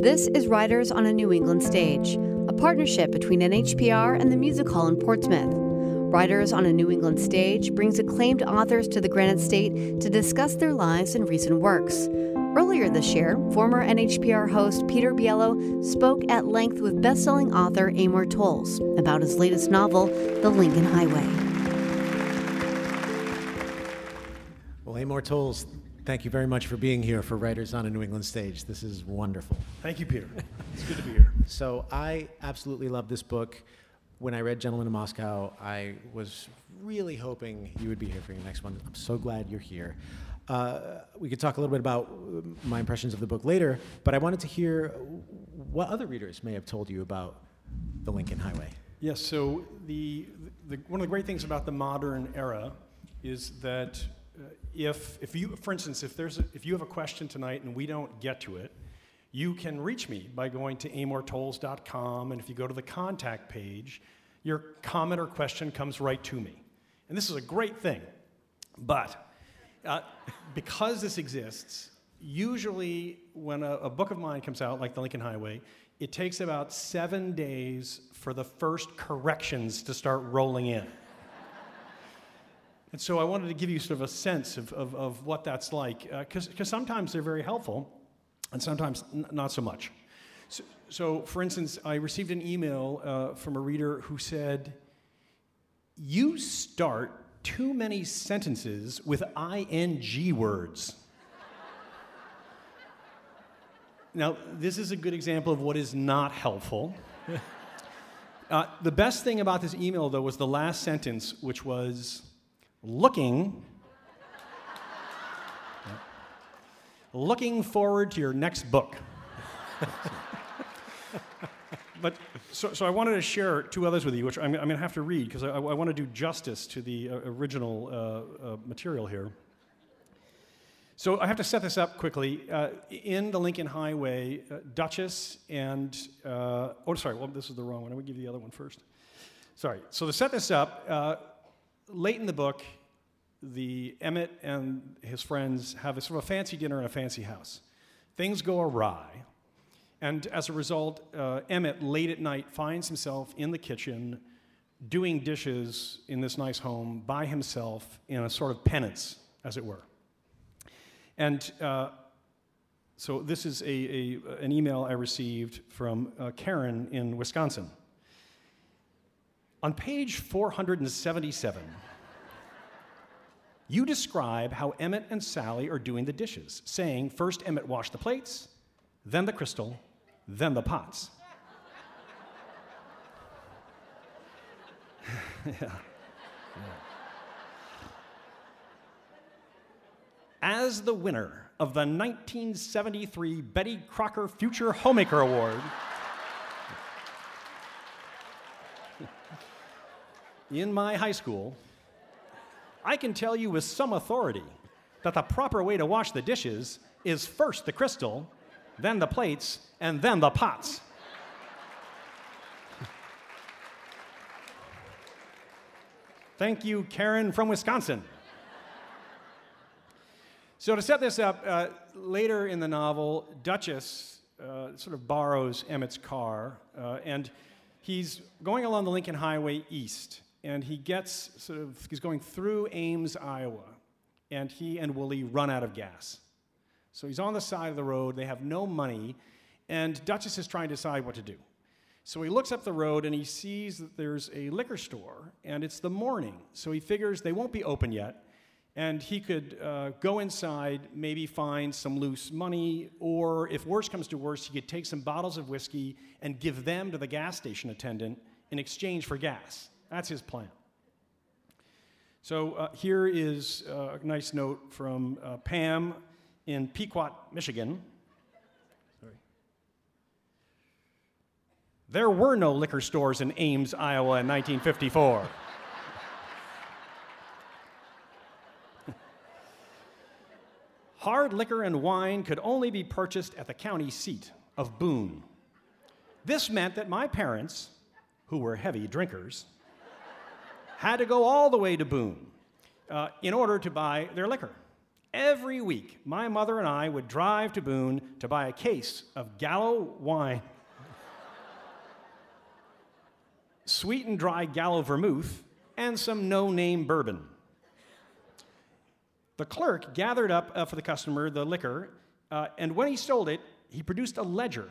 This is Writers on a New England Stage, a partnership between NHPR and the Music Hall in Portsmouth. Writers on a New England Stage brings acclaimed authors to the Granite State to discuss their lives and recent works. Earlier this year, former NHPR host Peter Biello spoke at length with best-selling author Amor Towles about his latest novel, The Lincoln Highway. Well, Amor Towles, thank you very much for being here for Writers on a New England Stage. This is wonderful. Thank you, Peter. It's good to be here. So, I absolutely love this book. When I read Gentleman in Moscow, I was really hoping you would be here for your next one. I'm so glad you're here. Uh, we could talk a little bit about my impressions of the book later, but I wanted to hear what other readers may have told you about the Lincoln Highway. Yes, so the, the, one of the great things about the modern era is that uh, if, if you, for instance, if, there's a, if you have a question tonight and we don't get to it, you can reach me by going to amortowles.com, and if you go to the contact page, your comment or question comes right to me. And this is a great thing. But uh, because this exists, usually when a, a, book of mine comes out, like The Lincoln Highway, it takes about seven days for the first corrections to start rolling in. And so I wanted to give you sort of a sense of, of, of what that's like, because uh, sometimes they're very helpful, and sometimes n- not so much. So, so, for instance, I received an email uh, from a reader who said, You start too many sentences with ing words. now, this is a good example of what is not helpful. Uh, the best thing about this email, though, was the last sentence, which was looking. looking forward to your next book. but so, so I wanted to share two others with you, which I'm, I'm going to have to read because I, I want to do justice to the uh, original uh, uh, material here. So I have to set this up quickly. Uh, in the Lincoln Highway, uh, Duchess and uh, oh, sorry, well this is the wrong one. I'm going to give you the other one first. Sorry. So to set this up, late in the book, the Emmett and his friends have a sort of a fancy dinner in a fancy house. Things go awry. And as a result, uh, Emmett, late at night, finds himself in the kitchen doing dishes in this nice home by himself in a sort of penance, as it were. And uh, so this is a, a, an email I received from uh, Karen in Wisconsin. On page 477, you describe how Emmett and Sally are doing the dishes, saying, First, Emmett washed the plates, then the crystal, then the pots. As the winner of the 1973 Betty Crocker Future Homemaker Award, in my high school, I can tell you with some authority that the proper way to wash the dishes is first the crystal, then the plates, and then the pots. Thank you, Karen from Wisconsin. So, to set this up, uh, later in the novel, Duchess uh, sort of borrows Emmett's car, uh, and he's going along the Lincoln Highway east, and he gets sort of, he's going through Ames, Iowa, and he and Woolley run out of gas. So he's on the side of the road, they have no money, and Duchess is trying to decide what to do. So he looks up the road and he sees that there's a liquor store, and it's the morning. So he figures they won't be open yet, and he could uh, go inside, maybe find some loose money, or if worse comes to worse, he could take some bottles of whiskey and give them to the gas station attendant in exchange for gas. That's his plan. So uh, here is uh, a nice note from uh, Pam in Pequot, Michigan. Sorry. There were no liquor stores in Ames, Iowa in 1954. Hard liquor and wine could only be purchased at the county seat of Boone. This meant that my parents, who were heavy drinkers, had to go all the way to Boone uh, in order to buy their liquor. Every week, my mother and I would drive to Boone to buy a case of Gallo wine, sweet and dry Gallo vermouth, and some no name bourbon. The clerk gathered up uh, for the customer the liquor, uh, and when he sold it, he produced a ledger,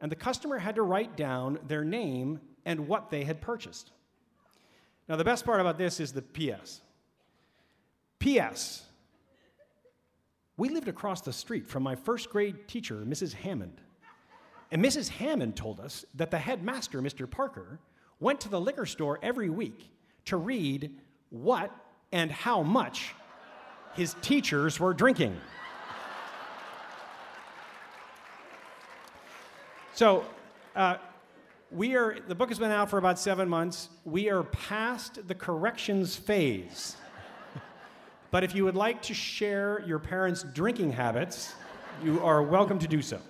and the customer had to write down their name and what they had purchased. Now, the best part about this is the PS. P.S. We lived across the street from my first grade teacher, Mrs. Hammond. And Mrs. Hammond told us that the headmaster, Mr. Parker, went to the liquor store every week to read what and how much his teachers were drinking. So, uh, we are, the book has been out for about seven months. We are past the corrections phase. but if you would like to share your parents' drinking habits, you are welcome to do so.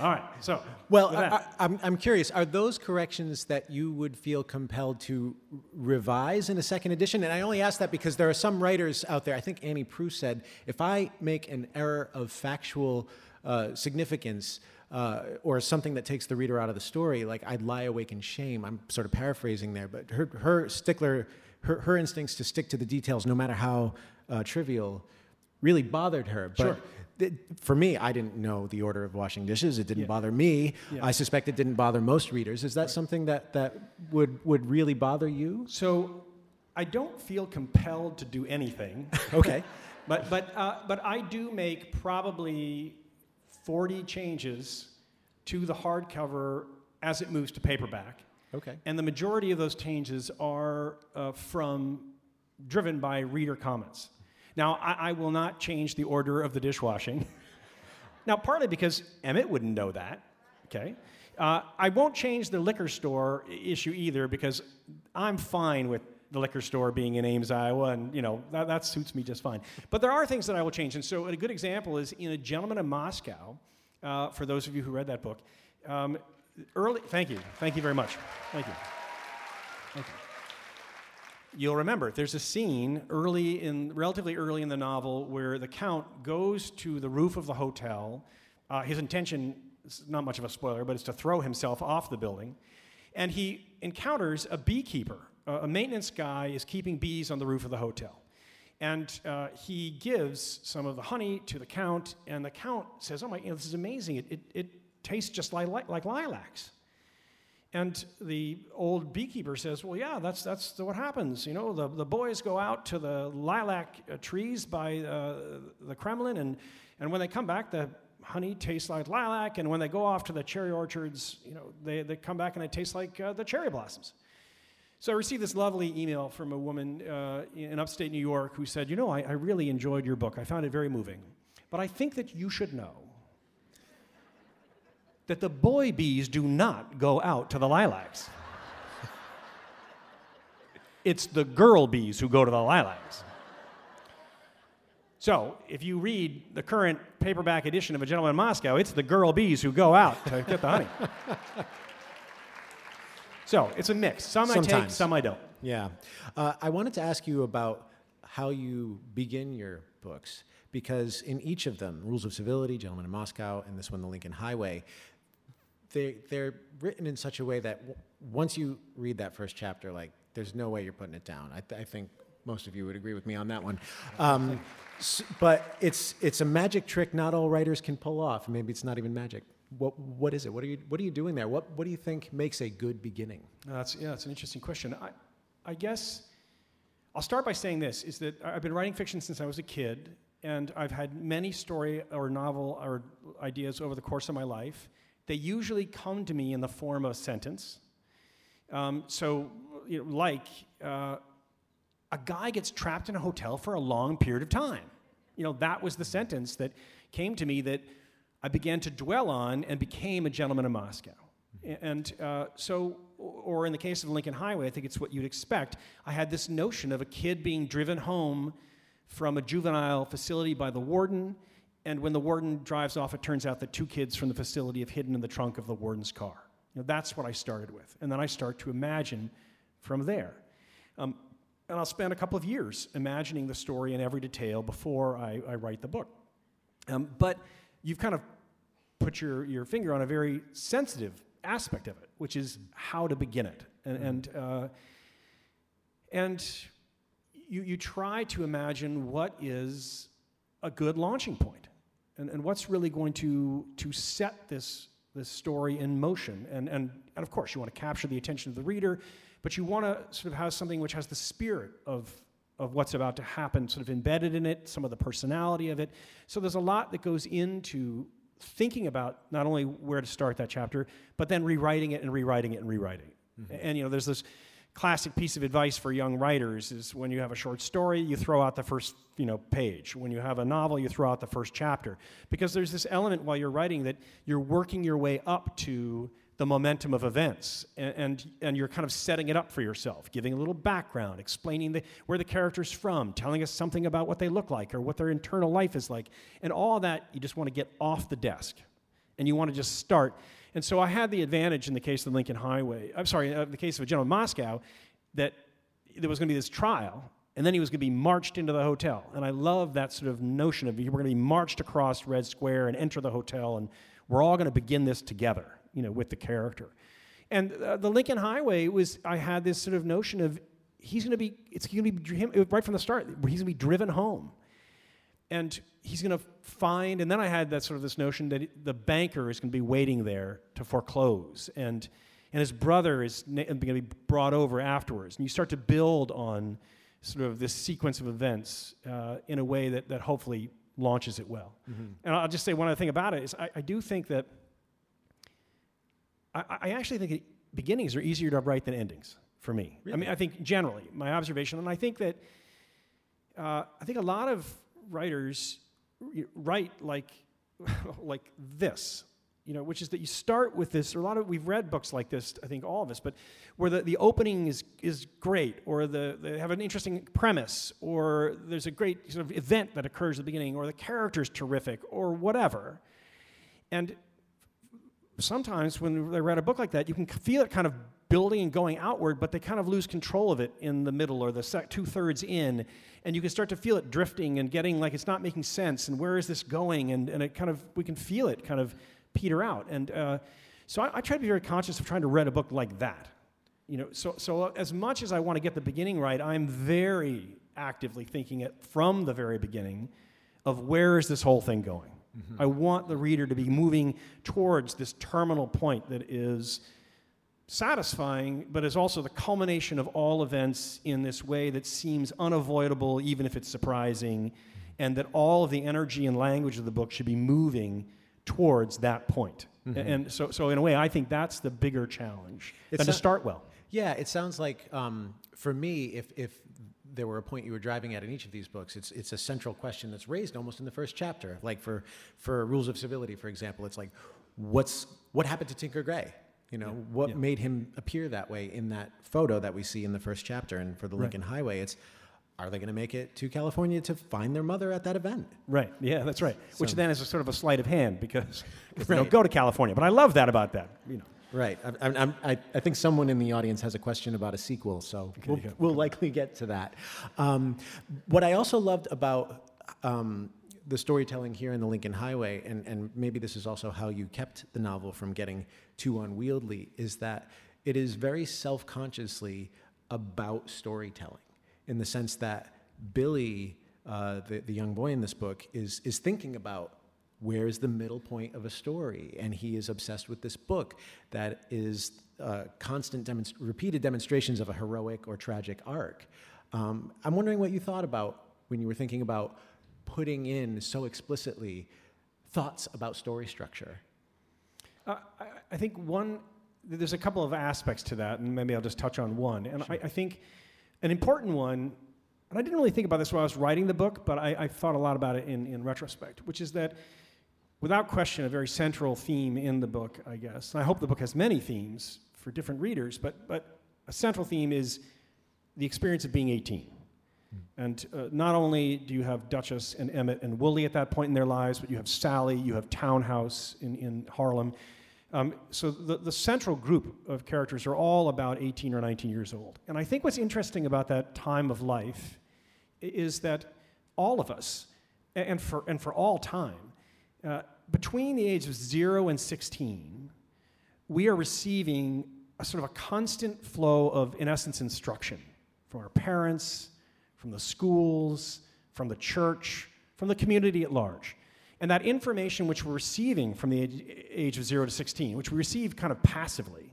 All right, so. Well, I, I, I'm, I'm curious. Are those corrections that you would feel compelled to revise in a second edition? And I only ask that because there are some writers out there. I think Annie Proulx said, if I make an error of factual uh, significance uh, or something that takes the reader out of the story, like I'd lie awake in shame. I'm sort of paraphrasing there, but her, her stickler, her, her instincts to stick to the details, no matter how uh, trivial, really bothered her. But Sure. th- for me, I didn't know the order of washing dishes. It didn't Yeah. bother me. Yeah. I suspect it didn't bother most readers. Is that something that, that would, would really bother you? So I don't feel compelled to do anything. Okay. But, but, uh, but I do make probably 40 changes to the hardcover as it moves to paperback. Okay. And the majority of those changes are uh, from, driven by reader comments. Now, I, I will not change the order of the dishwashing. now, partly because Emmett wouldn't know that, okay? Uh, I won't change the liquor store issue either because I'm fine with the liquor store being in Ames, Iowa, and you know that, that suits me just fine. But there are things that I will change, and so a good example is in A Gentleman in Moscow. Uh, for those of you who read that book, um, early. Thank you, thank you very much. Thank you. Thank you. You'll remember there's a scene early in, relatively early in the novel, where the count goes to the roof of the hotel. Uh, his intention is not much of a spoiler, but it's to throw himself off the building, and he encounters a beekeeper. A maintenance guy is keeping bees on the roof of the hotel, and uh, he gives some of the honey to the count, and the count says, "Oh my, you know, this is amazing! It, it, it tastes just like, like lilacs." And the old beekeeper says, "Well, yeah, that's that's what happens. You know, the, the boys go out to the lilac uh, trees by uh, the Kremlin, and and when they come back, the honey tastes like lilac, and when they go off to the cherry orchards, you know, they, they come back and it tastes like uh, the cherry blossoms." So I received this lovely email from a woman uh, in upstate New York who said, "You know, I, I really enjoyed your book. I found it very moving, but I think that you should know." that the boy bees do not go out to the lilacs. it's the girl bees who go to the lilacs. So, if you read the current paperback edition of A Gentleman in Moscow, it's the girl bees who go out to get the honey. So, it's a mix. Some I take, some I don't. Yeah. Uh, I wanted to ask you about how you begin your books, because in each of them, Rules of Civility, Gentleman in Moscow, and this one, The Lincoln Highway, they, they're written in such a way that w- once you read that first chapter, like, there's no way you're putting it down. I, th- I think most of you would agree with me on that one. Um, s- but it's, it's a magic trick not all writers can pull off. Maybe it's not even magic. What, what is it? What are, you, what are you doing there? What, what do you think makes a good beginning? Uh, That's, yeah, that's an interesting question. I, I guess I'll start by saying this is that I've been writing fiction since I was a kid, and I've had many story or novel or ideas over the course of my life. They usually come to me in the form of a sentence. Um, so, you know, like, uh, a guy gets trapped in a hotel for a long period of time. You know, that was the sentence that came to me that I began to dwell on and became a gentleman in Moscow. And uh, so, or in the case of Lincoln Highway, I think it's what you'd expect. I had this notion of a kid being driven home from a juvenile facility by the warden, and when the warden drives off, it turns out that two kids from the facility have hidden in the trunk of the warden's car. You know, that's what I started with. And then I start to imagine from there. Um, and I'll spend a couple of years imagining the story in every detail before I, I write the book. Um, but you've kind of put your, your finger on a very sensitive aspect of it, which is how to begin it. And, mm-hmm. and, uh, and you, you try to imagine what is a good launching point and, and what's really going to, to set this, this story in motion. And, and, and of course, you want to capture the attention of the reader, but you want to sort of have something which has the spirit of, of what's about to happen sort of embedded in it, some of the personality of it. So there's a lot that goes into thinking about not only where to start that chapter, but then rewriting it and rewriting it and rewriting it. Mm-hmm. And you know, there's this classic piece of advice for young writers is when you have a short story, you throw out the first you know, page. When you have a novel, you throw out the first chapter. Because there's this element while you're writing that you're working your way up to the momentum of events and, and, and, you're kind of setting it up for yourself, giving a little background, explaining the, where the character's from, telling us something about what they look like or what their internal life is like. And all that, you just want to get off the desk and you want to just start. And so I had the advantage in the case of the Lincoln Highway, I'm sorry, in the case of a General Moscow, that there was going to be this trial, and then he was going to be marched into the hotel. And I love that sort of notion of we're going to be marched across Red Square and enter the hotel, and we're all going to begin this together, you know, with the character. And uh, the Lincoln Highway was, I had this sort of notion of he's going to be, it's going to be him, right from the start, he's going to be driven home and he's going to find and then i had that sort of this notion that the banker is going to be waiting there to foreclose and and his brother is going to be brought over afterwards and you start to build on sort of this sequence of events uh, in a way that, that hopefully launches it well mm-hmm. and i'll just say one other thing about it is i, I do think that I, I actually think it, beginnings are easier to write than endings for me really? i mean i think generally my observation and i think that uh, i think a lot of writers write like, like this, you know, which is that you start with this, or a lot of, we've read books like this, I think all of us, but where the, the opening is, is great, or the, they have an interesting premise, or there's a great sort of event that occurs at the beginning, or the character's terrific, or whatever. And sometimes when they read a book like that, you can feel it kind of building and going outward, but they kind of lose control of it in the middle or the sec- two thirds in. And you can start to feel it drifting and getting like it's not making sense. And where is this going? And, and it kind of, we can feel it kind of peter out. And uh, so I, I try to be very conscious of trying to read a book like that. You know, so, so as much as I want to get the beginning right, I'm very actively thinking it from the very beginning of where is this whole thing going. Mm-hmm. I want the reader to be moving towards this terminal point that is satisfying, but is also the culmination of all events in this way that seems unavoidable, even if it's surprising, and that all of the energy and language of the book should be moving towards that point. Mm-hmm. And so, so, in a way, I think that's the bigger challenge, it's and to start well. Yeah, it sounds like um, for me, if, if there were a point you were driving at in each of these books, it's, it's a central question that's raised almost in the first chapter. Like for, for Rules of Civility, for example, it's like, what's, what happened to Tinker Grey? You know, yeah. what yeah. made him appear that way in that photo that we see in the first chapter? And for the Lincoln right. Highway, it's are they going to make it to California to find their mother at that event? Right. Yeah, that's right. So, Which then is a sort of a sleight of hand because right. they don't go to California. But I love that about that. You know. Right. I, I'm, I, I think someone in the audience has a question about a sequel, so we'll, we'll likely get to that. Um, what I also loved about um, the storytelling here in the Lincoln Highway, and, and maybe this is also how you kept the novel from getting too unwieldy, is that it is very self consciously about storytelling in the sense that Billy, uh, the, the young boy in this book, is, is thinking about where is the middle point of a story? And he is obsessed with this book that is uh, constant, demonst- repeated demonstrations of a heroic or tragic arc. Um, I'm wondering what you thought about when you were thinking about putting in so explicitly thoughts about story structure? Uh, I, I, think one, there's a couple of aspects to that, and maybe I'll just touch on one. And sure. I, I, think an important one, and I didn't really think about this while I was writing the book, but I, I thought a lot about it in, in retrospect, which is that without question, a very central theme in the book, I guess. And I hope the book has many themes for different readers, but, but a central theme is the experience of being 18. And uh, not only do you have Duchess and Emmett and Woolley at that point in their lives, but you have Sally, you have Townhouse in, in Harlem. Um, so the, the central group of characters are all about 18 or 19 years old. And I think what's interesting about that time of life is that all of us, and for, and for all time, uh, between the age of 0 and 16, we are receiving a sort of a constant flow of, in essence, instruction from our parents, from the schools, from the church, from the community at large. And that information which we're receiving from the age of 0 to 16, which we receive kind of passively,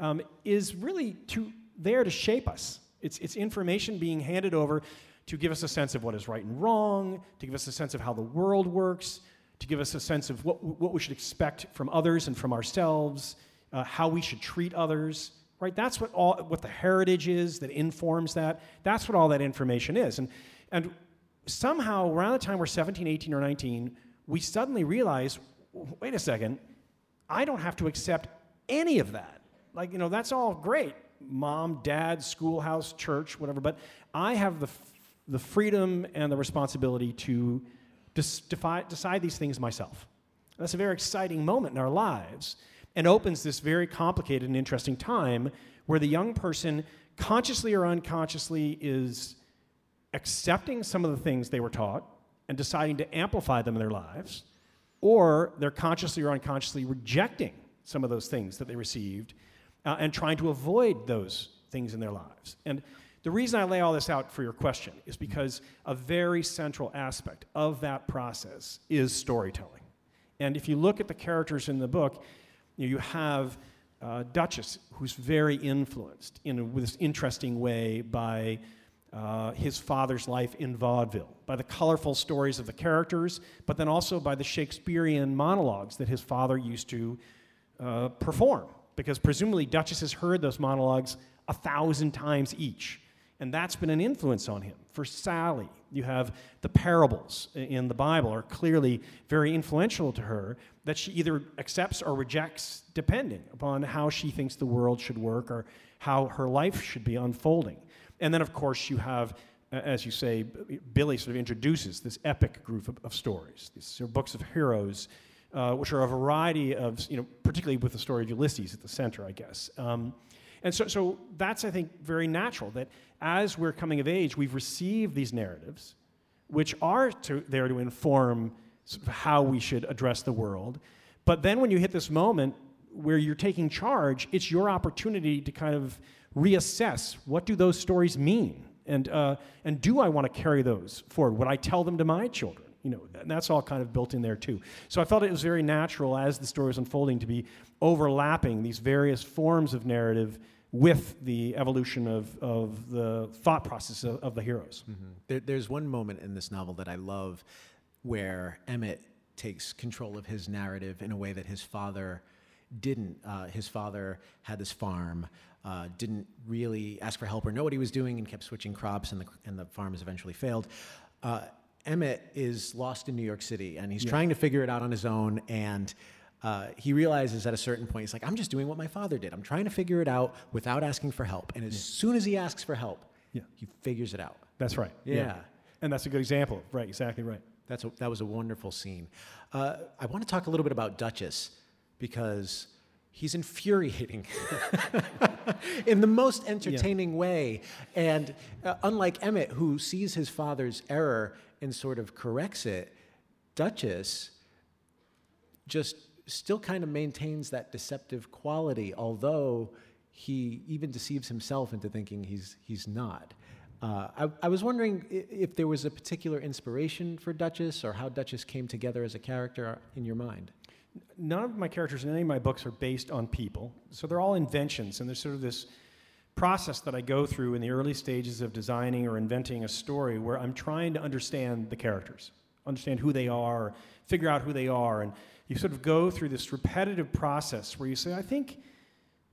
um, is really to, there to shape us. It's, it's information being handed over to give us a sense of what is right and wrong, to give us a sense of how the world works, to give us a sense of what, what we should expect from others and from ourselves, uh, how we should treat others, right? That's what, all, what the heritage is that informs that. That's what all that information is. And, and somehow, around the time we're 17, 18, or 19, we suddenly realize wait a second, I don't have to accept any of that. Like, you know, that's all great mom, dad, schoolhouse, church, whatever, but I have the, the freedom and the responsibility to defi- decide these things myself. That's a very exciting moment in our lives and opens this very complicated and interesting time where the young person, consciously or unconsciously, is accepting some of the things they were taught and deciding to amplify them in their lives, or they're consciously or unconsciously rejecting some of those things that they received uh, and trying to avoid those things in their lives. And the reason I lay all this out for your question is because a very central aspect of that process is storytelling. And if you look at the characters in the book, you, have uh, Duchess, who's very influenced in this interesting way by uh, his father's life in vaudeville, by the colorful stories of the characters, but then also by the Shakespearean monologues that his father used to uh, perform. Because presumably Duchess has heard those monologues a thousand times each. And that's been an influence on him. For Sally, you have the parables in the Bible are clearly very influential to her that she either accepts or rejects depending upon how she thinks the world should work or how her life should be unfolding. And then, of course, you have, as you say, Billy sort of introduces this epic group of, of stories. These are books of heroes, uh, which are a variety of, you know, particularly with the story of Ulysses at the center, I guess. Um, and so, so that's, I think, very natural that as we're coming of age, we've received these narratives, which are to, there to inform sort of how we should address the world. But then when you hit this moment where you're taking charge, it's your opportunity to kind of reassess what do those stories mean? And, uh, and do I want to carry those forward? Would I tell them to my children? You know, and that's all kind of built in there too. So I felt it was very natural as the story was unfolding to be overlapping these various forms of narrative with the evolution of, of the thought process of, of the heroes. Mm-hmm. There, there's one moment in this novel that I love where Emmett takes control of his narrative in a way that his father didn't. Uh, his father had this farm, uh, didn't really ask for help or know what he was doing, and kept switching crops, and the, and the farm has eventually failed. Uh, Emmett is lost in New York City, and he's yeah. trying to figure it out on his own, and uh, he realizes at a certain point, he's like, I'm just doing what my father did. I'm trying to figure it out without asking for help. And as yeah. soon as he asks for help, yeah. he figures it out. That's right. Yeah. yeah. And that's a good example. Right, exactly right. That's a, that was a wonderful scene. Uh, I want to talk a little bit about Duchess because he's infuriating in the most entertaining yeah. way. And uh, unlike Emmett, who sees his father's error and sort of corrects it, Duchess just still kind of maintains that deceptive quality, although he even deceives himself into thinking he's, he's not. Uh, I, I, was wondering if there was a particular inspiration for Duchess or how Duchess came together as a character in your mind. None of my characters in any of my books are based on people, so they're all inventions, and there's sort of this process that I go through in the early stages of designing or inventing a story where I'm trying to understand the characters, understand who they are, figure out who they are, and you sort of go through this repetitive process where you say, I think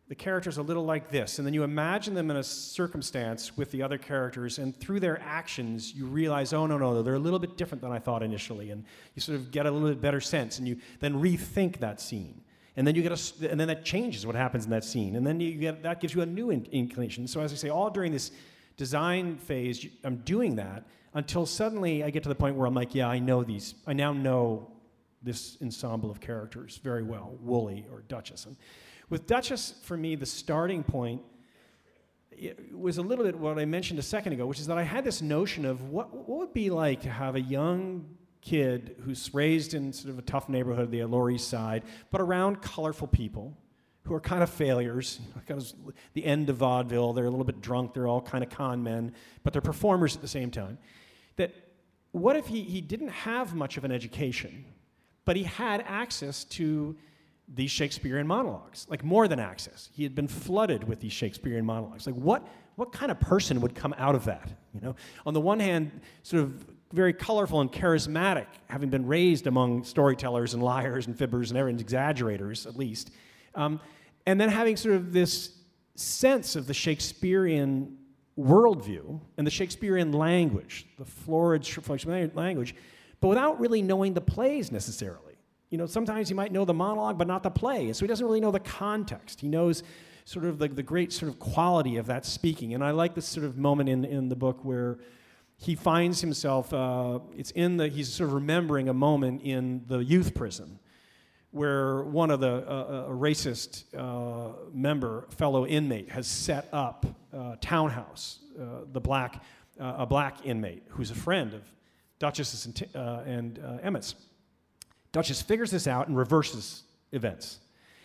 the character's a little like this. And then you imagine them in a circumstance with the other characters, and through their actions, you realize, oh, no, no, they're a little bit different than I thought initially. And you sort of get a little bit better sense, and you then rethink that scene. And then you get a, and then that changes what happens in that scene. And then you get, that gives you a new in, inclination. So, as I say, all during this design phase, I'm doing that until suddenly I get to the point where I'm like, yeah, I know these. I now know this ensemble of characters very well, Woolley or Duchess. And with Duchess, for me, the starting point was a little bit what I mentioned a second ago, which is that I had this notion of what, what would be like to have a young kid who's raised in sort of a tough neighborhood, the Lower East Side, but around colorful people who are kind of failures, kind of the end of vaudeville. They're a little bit drunk. They're all kind of con men, but they're performers at the same time. That what if he, he didn't have much of an education, but he had access to these Shakespearean monologues, like more than access. He had been flooded with these Shakespearean monologues. Like what, what kind of person would come out of that? You know, on the one hand, sort of very colorful and charismatic, having been raised among storytellers and liars and fibbers and everyone's exaggerators, at least. Um, and then having sort of this sense of the Shakespearean worldview and the Shakespearean language, the florid Shakespearean language, but without really knowing the plays necessarily you know, sometimes he might know the monologue, but not the play. so he doesn't really know the context. He knows sort of the, the great sort of quality of that speaking. And I like this sort of moment in, in the book where he finds himself, uh, it's in the, he's sort of remembering a moment in the youth prison where one of the, uh, a racist uh, member, fellow inmate, has set up a townhouse, uh, the black, uh, a black inmate who's a friend of Duchess's and, uh, and Emmett's. Duchess figures this out and reverses events.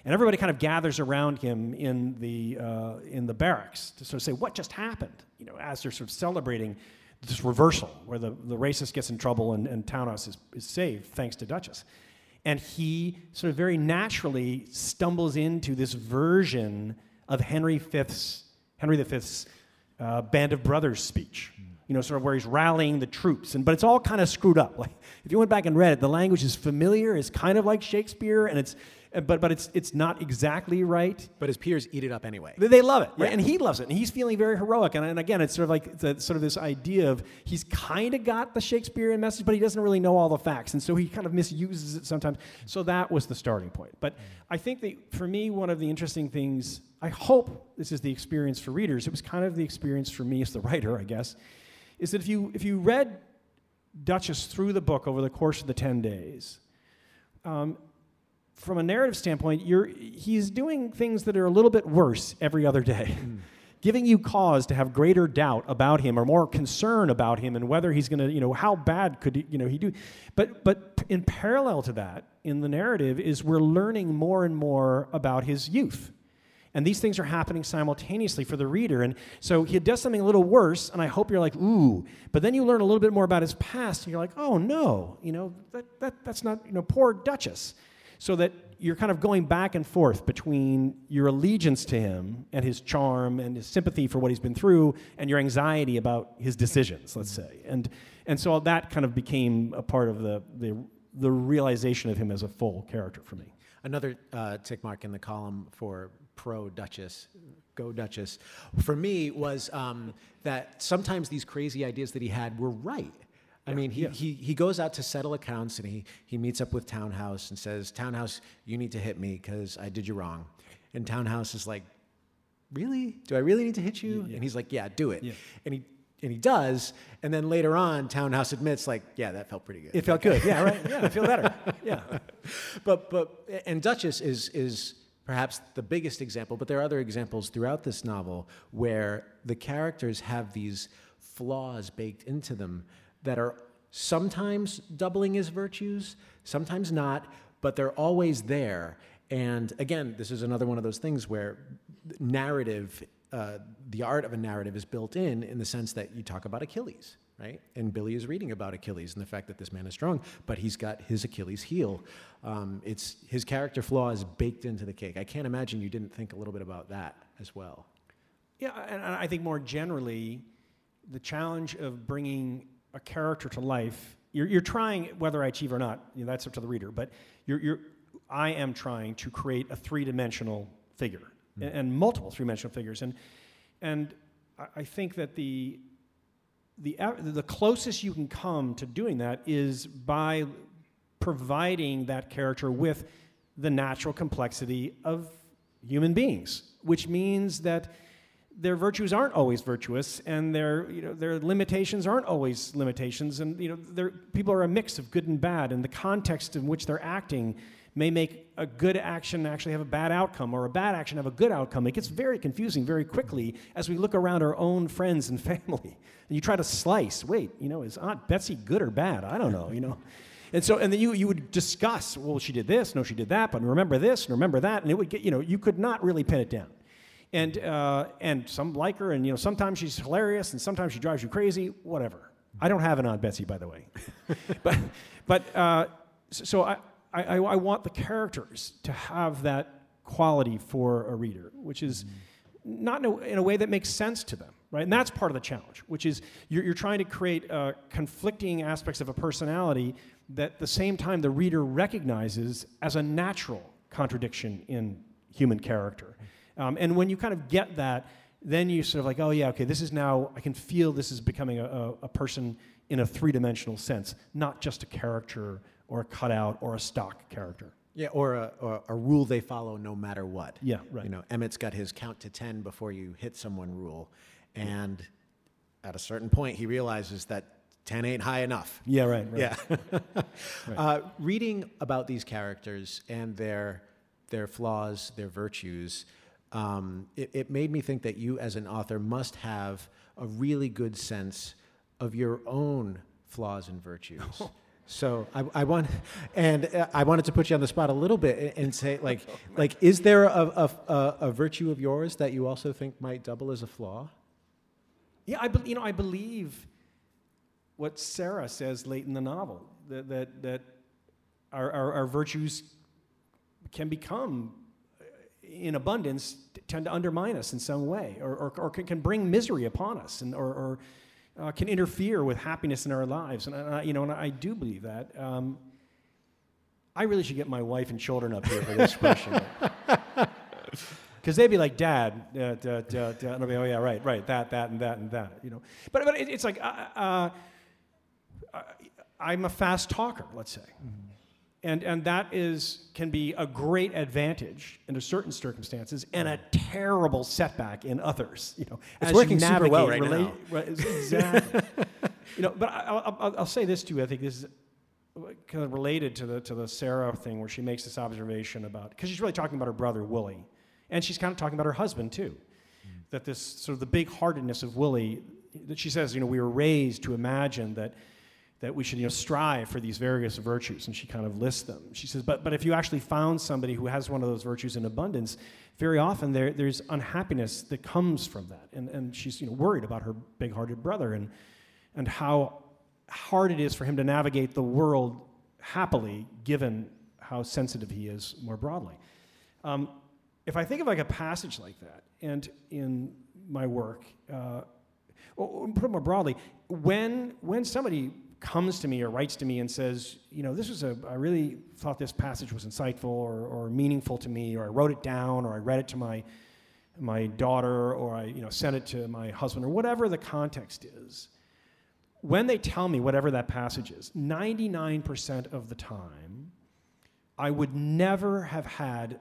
And everybody kind of gathers around him in the, uh, in the barracks to sort of say, What just happened? You know, as they're sort of celebrating this reversal where the, the racist gets in trouble and, and Townhouse is, is saved thanks to Duchess. And he sort of very naturally stumbles into this version of Henry V's, Henry V's uh, Band of Brothers speech you know, sort of where he's rallying the troops. And, but it's all kind of screwed up. Like, if you went back and read it, the language is familiar, it's kind of like Shakespeare, and it's, but, but it's, it's not exactly right. But his peers eat it up anyway. They, they love it, right? Yeah. And he loves it, and he's feeling very heroic. And, and again, it's sort of like the, sort of this idea of he's kind of got the Shakespearean message, but he doesn't really know all the facts, and so he kind of misuses it sometimes. So that was the starting point. But mm. I think that for me, one of the interesting things, I hope this is the experience for readers, it was kind of the experience for me as the writer, I guess, is that if you, if you read Duchess through the book over the course of the 10 days, um, from a narrative standpoint, he's doing things that are a little bit worse every other day. Mm. Giving you cause to have greater doubt about him or more concern about him and whether he's going to, you know, how bad could he, you know, he do. But, but in parallel to that, in the narrative, is we're learning more and more about his youth and these things are happening simultaneously for the reader. And so he does something a little worse, and I hope you're like, ooh. But then you learn a little bit more about his past, and you're like, oh no, you know, that, that, that's not, you know, poor Duchess. So that you're kind of going back and forth between your allegiance to him and his charm and his sympathy for what he's been through and your anxiety about his decisions, let's say. And, and so that kind of became a part of the, the, the realization of him as a full character for me. Another uh, tick mark in the column for pro Duchess, go Duchess, for me was um, that sometimes these crazy ideas that he had were right. I mean, he, yeah. he, he goes out to settle accounts and he, he meets up with Townhouse and says, Townhouse, you need to hit me because I did you wrong. And Townhouse is like, Really? Do I really need to hit you? Yeah. And he's like, Yeah, do it. Yeah. And he and he does. And then later on, Townhouse admits, like, yeah, that felt pretty good. It felt good. Yeah, right. Yeah, I feel better. Yeah. but but and Duchess is is perhaps the biggest example, but there are other examples throughout this novel where the characters have these flaws baked into them that are sometimes doubling as virtues, sometimes not, but they're always there. And again, this is another one of those things where narrative, uh, the art of a narrative is built in in the sense that you talk about Achilles right? And Billy is reading about Achilles and the fact that this man is strong, but he's got his Achilles heel. Um, it's his character flaw is baked into the cake. I can't imagine you didn't think a little bit about that as well. Yeah, and I think more generally, the challenge of bringing a character to life. You're, you're trying, whether I achieve or not, you know, that's up to the reader. But you're, you're, I am trying to create a three-dimensional figure mm. and, and, multiple three-dimensional figures, and and I think that the the, uh, the closest you can come to doing that is by providing that character with the natural complexity of human beings, which means that their virtues aren't always virtuous, and their you know their limitations aren't always limitations, and you know people are a mix of good and bad, and the context in which they're acting may make a good action actually have a bad outcome, or a bad action have a good outcome. It gets very confusing very quickly as we look around our own friends and family, and you try to slice. Wait, you know, is Aunt Betsy good or bad? I don't know. You know. And so, and then you, you would discuss, well, she did this, no, she did that, but remember this, and remember that, and it would get, you know, you could not really pin it down and uh, and some like her, and you know sometimes she's hilarious, and sometimes she drives you crazy. Whatever. I don't have an Aunt Betsy, by the way, but but uh, so I, I I want the characters to have that quality for a reader, which is mm-hmm. not in a, in a, way that makes sense to them, right? And that's part of the challenge, which is you're, you're trying to create uh, conflicting aspects of a personality that at the same time the reader recognizes as a natural contradiction in human character. Um, and when you kind of get that, then you sort of like, oh yeah, okay, this is now, I can feel this is becoming a, a, a person in a three dimensional sense, not just a character or a cutout or a stock character. Yeah, or a, or a rule they follow no matter what. Yeah, right. You know, Emmett's got his count to 10 before you hit someone rule. And at a certain point, he realizes that 10 ain't high enough. Yeah, right. right. Yeah. right. Uh, reading about these characters and their, their flaws, their virtues, um, it, it made me think that you, as an author, must have a really good sense of your own flaws and virtues. So I, I, want, and uh, I wanted to put you on the spot a little bit and say, like, like, is there a, a, a, virtue of yours that you also think might double as a flaw? Yeah, I, be, you know, I believe what Sarah says late in the novel that that, that our, our, our virtues can become in abundance tend to undermine us in some way or, or, or can, can, bring misery upon us and, or, or uh, can interfere with happiness in our lives. And, I, you know, and I do believe that. Um, I really should get my wife and children up here for this question. Because they'd be like, Dad, uh, da, and I'll be, oh, yeah, right, right, that, that, and that, and that, you know. But, but it, it's like, uh, uh, uh I'm a fast talker, let's say. Mm-hmm. And, and that is, can be a great advantage under certain circumstances and a terrible setback in others. You know, it's working super well right relate, now. exactly. you know, but I, will I'll say this too. I think this is kind of related to the, to the Sarah thing where she makes this observation about, because she's really talking about her brother, Woolley. And she's kind of talking about her husband too. Mm. That this sort of the big heartedness of Woolley, that she says, you know, we were raised to imagine that that we should you know, strive for these various virtues. And she kind of lists them. She says, but, but if you actually found somebody who has one of those virtues in abundance, very often there, there's unhappiness that comes from that. And, and she's you know, worried about her big hearted brother and, and how hard it is for him to navigate the world happily, given how sensitive he is more broadly. Um, if I think of like a passage like that, and in my work, uh, or put it more broadly, when, when somebody comes to me or writes to me and says, you know, this was a, I really thought this passage was insightful or, or meaningful to me, or I wrote it down, or I read it to my, my daughter, or I, you know, sent it to my husband, or whatever the context is. When they tell me whatever that passage is, 99% of the time, I would never have had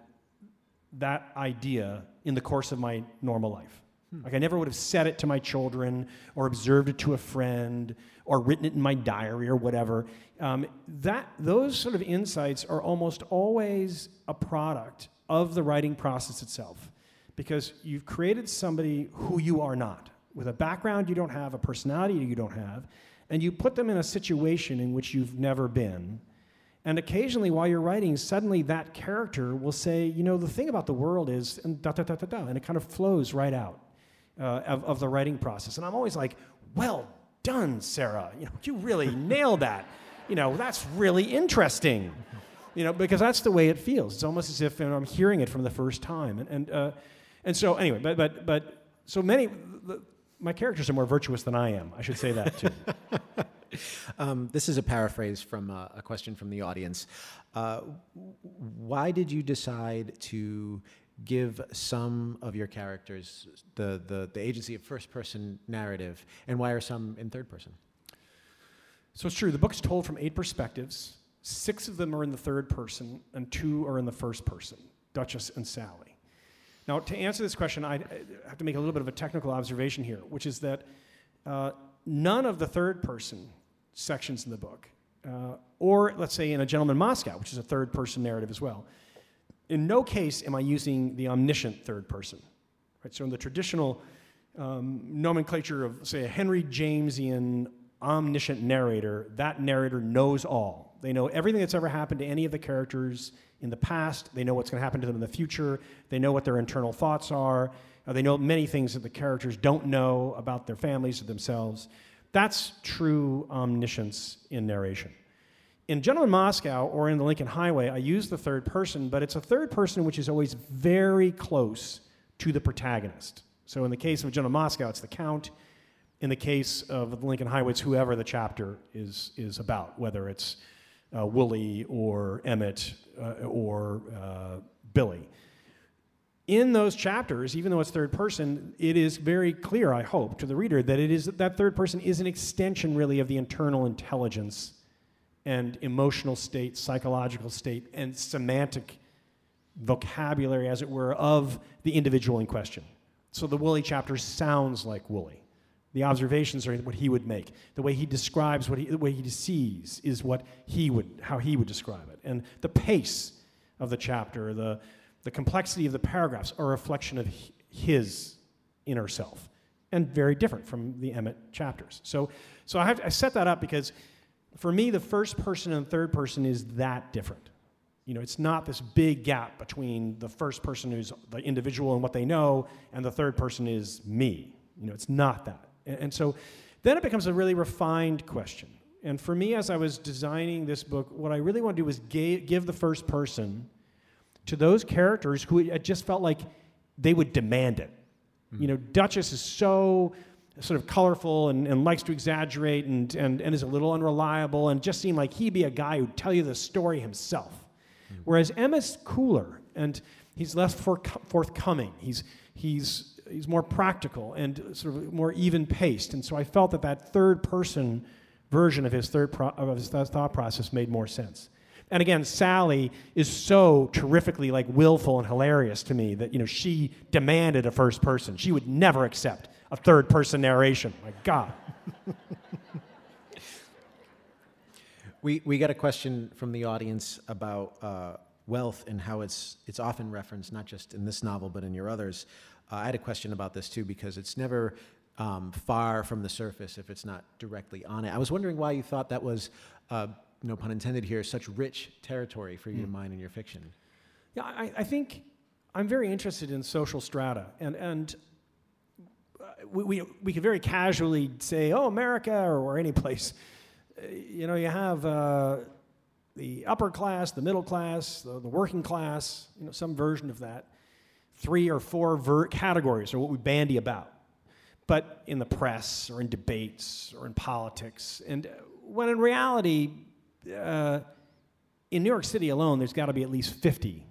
that idea in the course of my normal life. Hmm. Like I never would have said it to my children or observed it to a friend or written it in my diary or whatever. Um, that those sort of insights are almost always a product of the writing process itself, because you've created somebody who you are not, with a background you don't have, a personality you don't have, and you put them in a situation in which you've never been. And occasionally, while you're writing, suddenly that character will say, you know, the thing about the world is, and da da da da da, and it kind of flows right out uh, of, of the writing process. And I'm always like, well done, Sarah. You know, you really nailed that. You know, that's really interesting. You know, because that's the way it feels. It's almost as if you know, I'm hearing it from the first time. And, and, uh, and so, anyway, but, but, but so many, the, my characters are more virtuous than I am. I should say that too. um, this is a paraphrase from uh, a question from the audience. Uh, why did you decide to give some of your characters the, the, the agency of first person narrative, and why are some in third person? So it's true. The book's told from eight perspectives. Six of them are in the third person, and two are in the first person Duchess and Sally. Now, to answer this question, I have to make a little bit of a technical observation here, which is that uh, none of the third person sections in the book, uh, or let's say in A Gentleman in Moscow, which is a third person narrative as well, in no case am I using the omniscient third person. Right? So, in the traditional um, nomenclature of, say, a Henry Jamesian omniscient narrator, that narrator knows all. They know everything that's ever happened to any of the characters in the past. They know what's going to happen to them in the future. They know what their internal thoughts are. Uh, they know many things that the characters don't know about their families or themselves. That's true omniscience in narration. In Gentleman Moscow or in The Lincoln Highway, I use the third person, but it's a third person which is always very close to the protagonist. So in the case of Gentleman Moscow, it's the Count. In the case of The Lincoln Highway, it's whoever the chapter is, is about, whether it's uh, Woolley or Emmett uh, or uh, Billy. In those chapters, even though it's third person, it is very clear, I hope, to the reader that it is that third person is an extension, really, of the internal intelligence and emotional state, psychological state, and semantic vocabulary, as it were, of the individual in question. So the Woolley chapter sounds like Woolley. The observations are what he would make. The way he describes what he, the way he sees is what he would, how he would describe it. And the pace of the chapter, the, the complexity of the paragraphs are a reflection of his inner self and very different from the Emmett chapters. So, so I, have I set that up because for me, the first person and third person is that different. You know, it's not this big gap between the first person who's the individual and what they know, and the third person is me. You know, it's not that. And, and so then it becomes a really refined question. And for me, as I was designing this book, what I really want to do was ga- give the first person to those characters who it just felt like they would demand it. Mm-hmm. You know, Duchess is so sort of colorful and, and likes to exaggerate and, and, and is a little unreliable and just seemed like he'd be a guy who'd tell you the story himself. Mm-hmm. Whereas Emmett's cooler and he's less forthcoming. He's, he's he's more practical and sort of more even paced. And so I felt that that third person version of his third pro- of his thought process made more sense. And again, Sally is so terrifically like willful and hilarious to me that you know she demanded a first person. She would never accept a third person narration. My God. we we got a question from the audience about uh, wealth and how it's it's often referenced not just in this novel but in your others. Uh, I had a question about this too because it's never um, far from the surface if it's not directly on it. I was wondering why you thought that was, uh, no pun intended here, such rich territory for you mm. to hmm. mine in your fiction. Yeah, I, I, think I'm very interested in social strata, and and uh, we, we, we could very casually say, oh, America or, or any place. Uh, you know, you have uh, the upper class, the middle class, the, the working class, you know, some version of that three or four ver- categories are what we bandy about. But in the press or in debates or in politics, and when in reality, uh, in New York City alone, there's got to be at least 50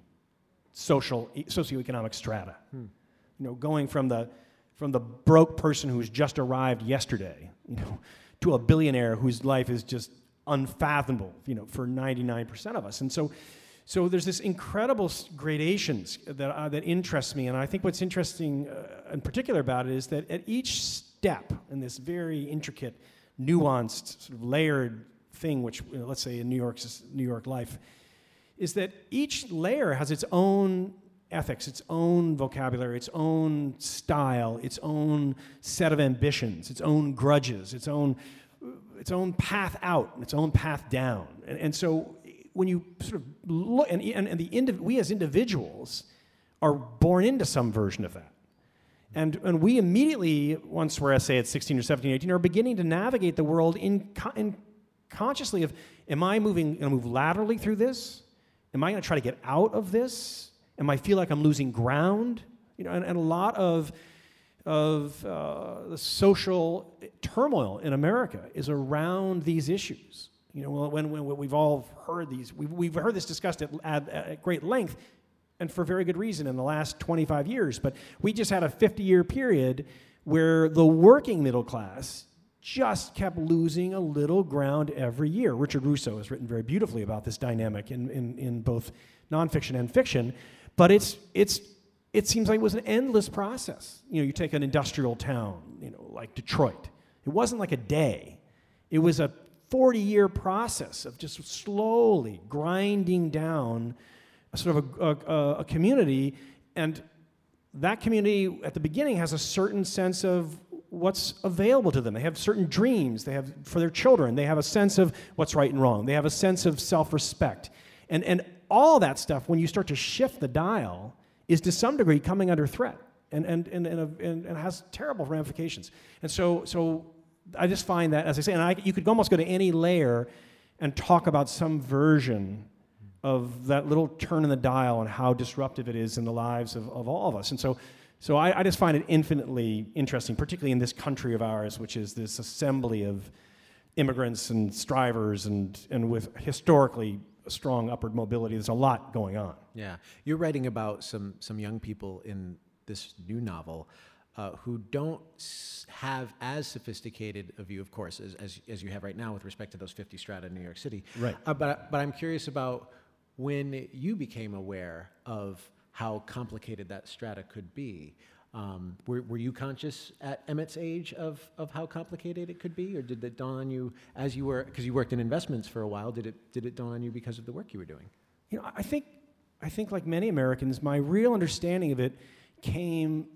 social socioeconomic strata. Hmm. You know, going from the from the broke person who's just arrived yesterday, you know, to a billionaire whose life is just unfathomable, you know, for 99% of us. And so so there's this incredible gradations that, uh, that interests me, and I think what's interesting uh, in particular about it is that at each step in this very intricate, nuanced, sort of layered thing, which you know, let's say in New York's New York life, is that each layer has its own ethics, its own vocabulary, its own style, its own set of ambitions, its own grudges, its own its own path out, its own path down. And, and so when you sort of look, and, and, and the indiv- we as individuals are born into some version of that. And, and we immediately, once we're, say, at 16 or 17, 18, are beginning to navigate the world in, in consciously of, am I moving, going to move laterally through this? Am I going to try to get out of this? Am I feel like I'm losing ground? You know, and, and a lot of, of uh, the social turmoil in America is around these issues. You know, when, when, we've all heard these, we've, we've heard this discussed at, at, at great length, and for very good reason in the last 25 years. But we just had a 50 year period where the working middle class just kept losing a little ground every year. Richard Russo has written very beautifully about this dynamic in, in, in both nonfiction and fiction. But it's, it's, it seems like it was an endless process. You know, you take an industrial town, you know, like Detroit. It wasn't like a day. It was a 40 year process of just slowly grinding down a sort of a, a, a community. And that community at the beginning has a certain sense of what's available to them. They have certain dreams. They have for their children. They have a sense of what's right and wrong. They have a sense of self-respect. And and all that stuff, when you start to shift the dial, is to some degree coming under threat and and and and, and, and has terrible ramifications. And so so I just find that, as I say, and I, you could almost go to any layer and talk about some version of that little turn in the dial and how disruptive it is in the lives of, of all of us. And so, so I, I just find it infinitely interesting, particularly in this country of ours, which is this assembly of immigrants and strivers and, and with historically strong upward mobility. There's a lot going on. Yeah. You're writing about some, some young people in this new novel uh, who don't have as sophisticated a view, of course, as, as, as, you have right now with respect to those 50 strata in New York City. Right. Uh, but, but I'm curious about when you became aware of how complicated that strata could be. Um, were, were you conscious at Emmett's age of, of how complicated it could be, or did it dawn on you as you were, because you worked in investments for a while, did it, did it dawn on you because of the work you were doing? You know, I think, I think like many Americans, my real understanding of it came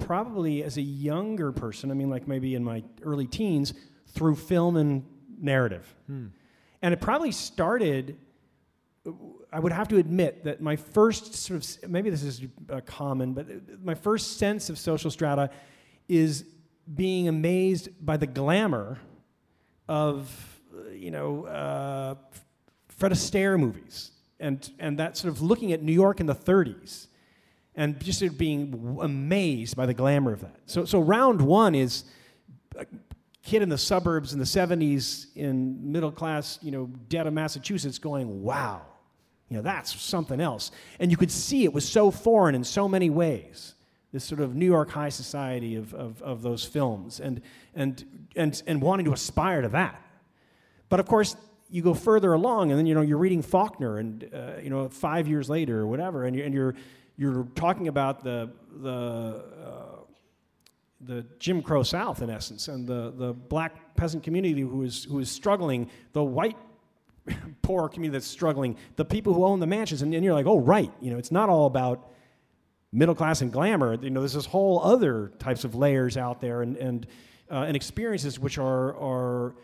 probably as a younger person, I mean, like maybe in my early teens, through film and narrative. Hmm. And it probably started, I would have to admit that my first sort of, maybe this is uh, common, but my first sense of social strata is being amazed by the glamour of, you know, uh, Fred Astaire movies. And, and that sort of looking at New York in the 30s and just sort of being amazed by the glamour of that. So, so round one is kid in the suburbs in the 70s in middle class, you know, Dedham, Massachusetts going, wow, you know, that's something else. And you could see it was so foreign in so many ways, this sort of New York high society of, of, of those films and, and, and, and wanting to aspire to that. But of course, you go further along and then, you know, you're reading Faulkner and, uh, you know, five years later or whatever, and you're, and you're you're talking about the, the, uh, the Jim Crow South, in essence, and the, the black peasant community who is, who is struggling, the white poor community that's struggling, the people who own the mansions. And, and you're like, oh, right. You know, it's not all about middle class and glamour. You know, there's this whole other types of layers out there and, and, uh, and experiences which are, are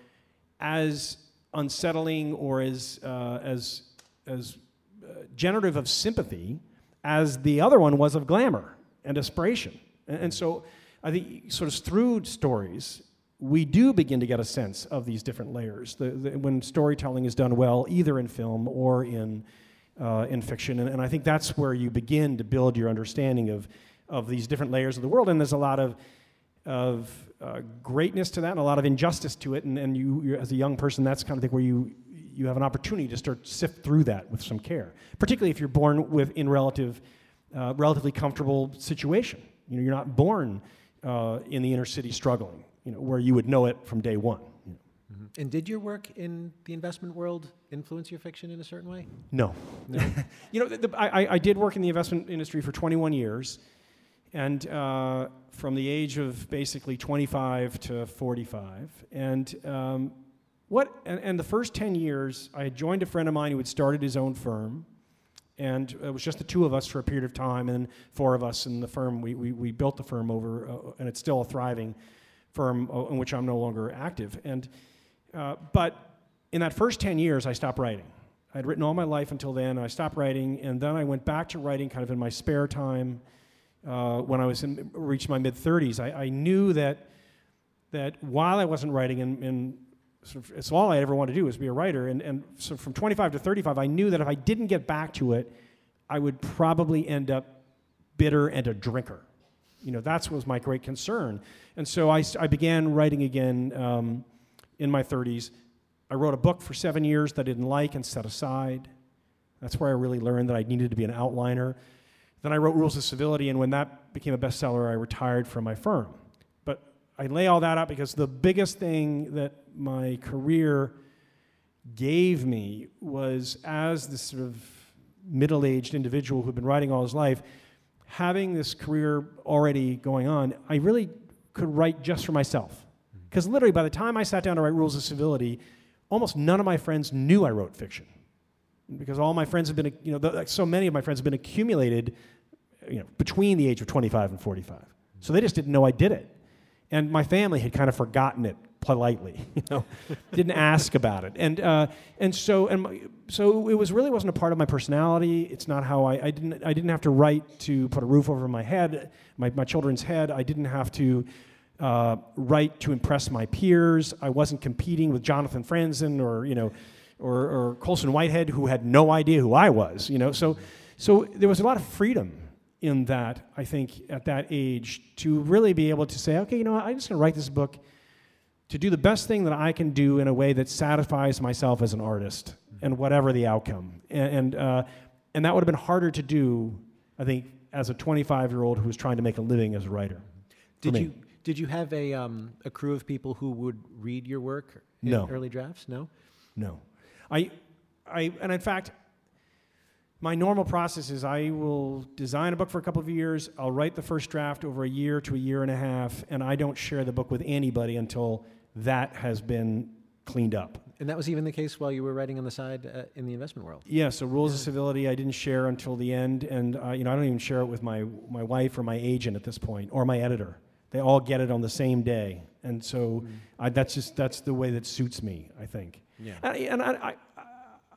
as unsettling or as, uh, as, as uh, generative of sympathy as the other one was of glamour and aspiration. And, and so I think, sort of through stories, we do begin to get a sense of these different layers the, the, when storytelling is done well, either in film or in, uh, in fiction. And, and, I think that's where you begin to build your understanding of, of these different layers of the world. And there's a lot of, of uh, greatness to that and a lot of injustice to it. And, and you, as a young person, that's kind of thing where you, you have an opportunity to start sift through that with some care, particularly if you're born with in relative, uh, relatively comfortable situation. You know, you're not born uh, in the inner city struggling, you know, where you would know it from day one. Mm-hmm. And did your work in the investment world influence your fiction in a certain way? No. no. you know, the, the, I, I, did work in the investment industry for 21 years, and uh, from the age of basically 25 to 45. And um, what, and, and, the first 10 years, I had joined a friend of mine who had started his own firm. And it was just the two of us for a period of time, and four of us in the firm. We, we, we built the firm over, uh, and it's still a thriving firm uh, in which I'm no longer active. And, uh, but in that first 10 years, I stopped writing. I'd written all my life until then. I stopped writing, and then I went back to writing kind of in my spare time uh, when I was in, reached my mid 30s. I, I, knew that, that while I wasn't writing, and, and sort of, it's all I ever wanted to do was be a writer. And, and so from 25 to 35, I knew that if I didn't get back to it, I would probably end up bitter and a drinker. You know, that was my great concern. And so I, I began writing again um, in my 30s. I wrote a book for seven years that I didn't like and set aside. That's where I really learned that I needed to be an outliner. Then I wrote Rules of Civility, and when that became a bestseller, I retired from my firm. But I lay all that out because the biggest thing that my career gave me was as this sort of middle aged individual who'd been writing all his life, having this career already going on, I really could write just for myself. Because literally, by the time I sat down to write Rules of Civility, almost none of my friends knew I wrote fiction. Because all my friends have been, you know, the, so many of my friends have been accumulated, you know, between the age of 25 and 45. So they just didn't know I did it. And my family had kind of forgotten it politely, you know, didn't ask about it. And, uh, and so, and my, so it was really wasn't a part of my personality. It's not how I, I didn't, I didn't have to write to put a roof over my head, my, my children's head. I didn't have to uh, write to impress my peers. I wasn't competing with Jonathan Franzen or, you know, or, or Colson Whitehead, who had no idea who I was, you know. So, so there was a lot of freedom in that, I think, at that age, to really be able to say, okay, you know I'm just going to write this book to do the best thing that I can do in a way that satisfies myself as an artist, and whatever the outcome. And, and, uh, and that would have been harder to do, I think, as a 25 year old who was trying to make a living as a writer. Did you did you have a um, a crew of people who would read your work in No. early drafts? No. No. I, I, and in fact, my normal process is I will design a book for a couple of years, I'll write the first draft over a year to a year and a half, and I don't share the book with anybody until that has been cleaned up. And that was even the case while you were writing on the side uh, in the investment world. Yeah, so rules of civility I didn't share until the end, and uh, you know I don't even share it with my my wife or my agent at this point or my editor. They all get it on the same day, and so I, that's just that's the way that suits me. I think. Yeah. And, I- and I, I,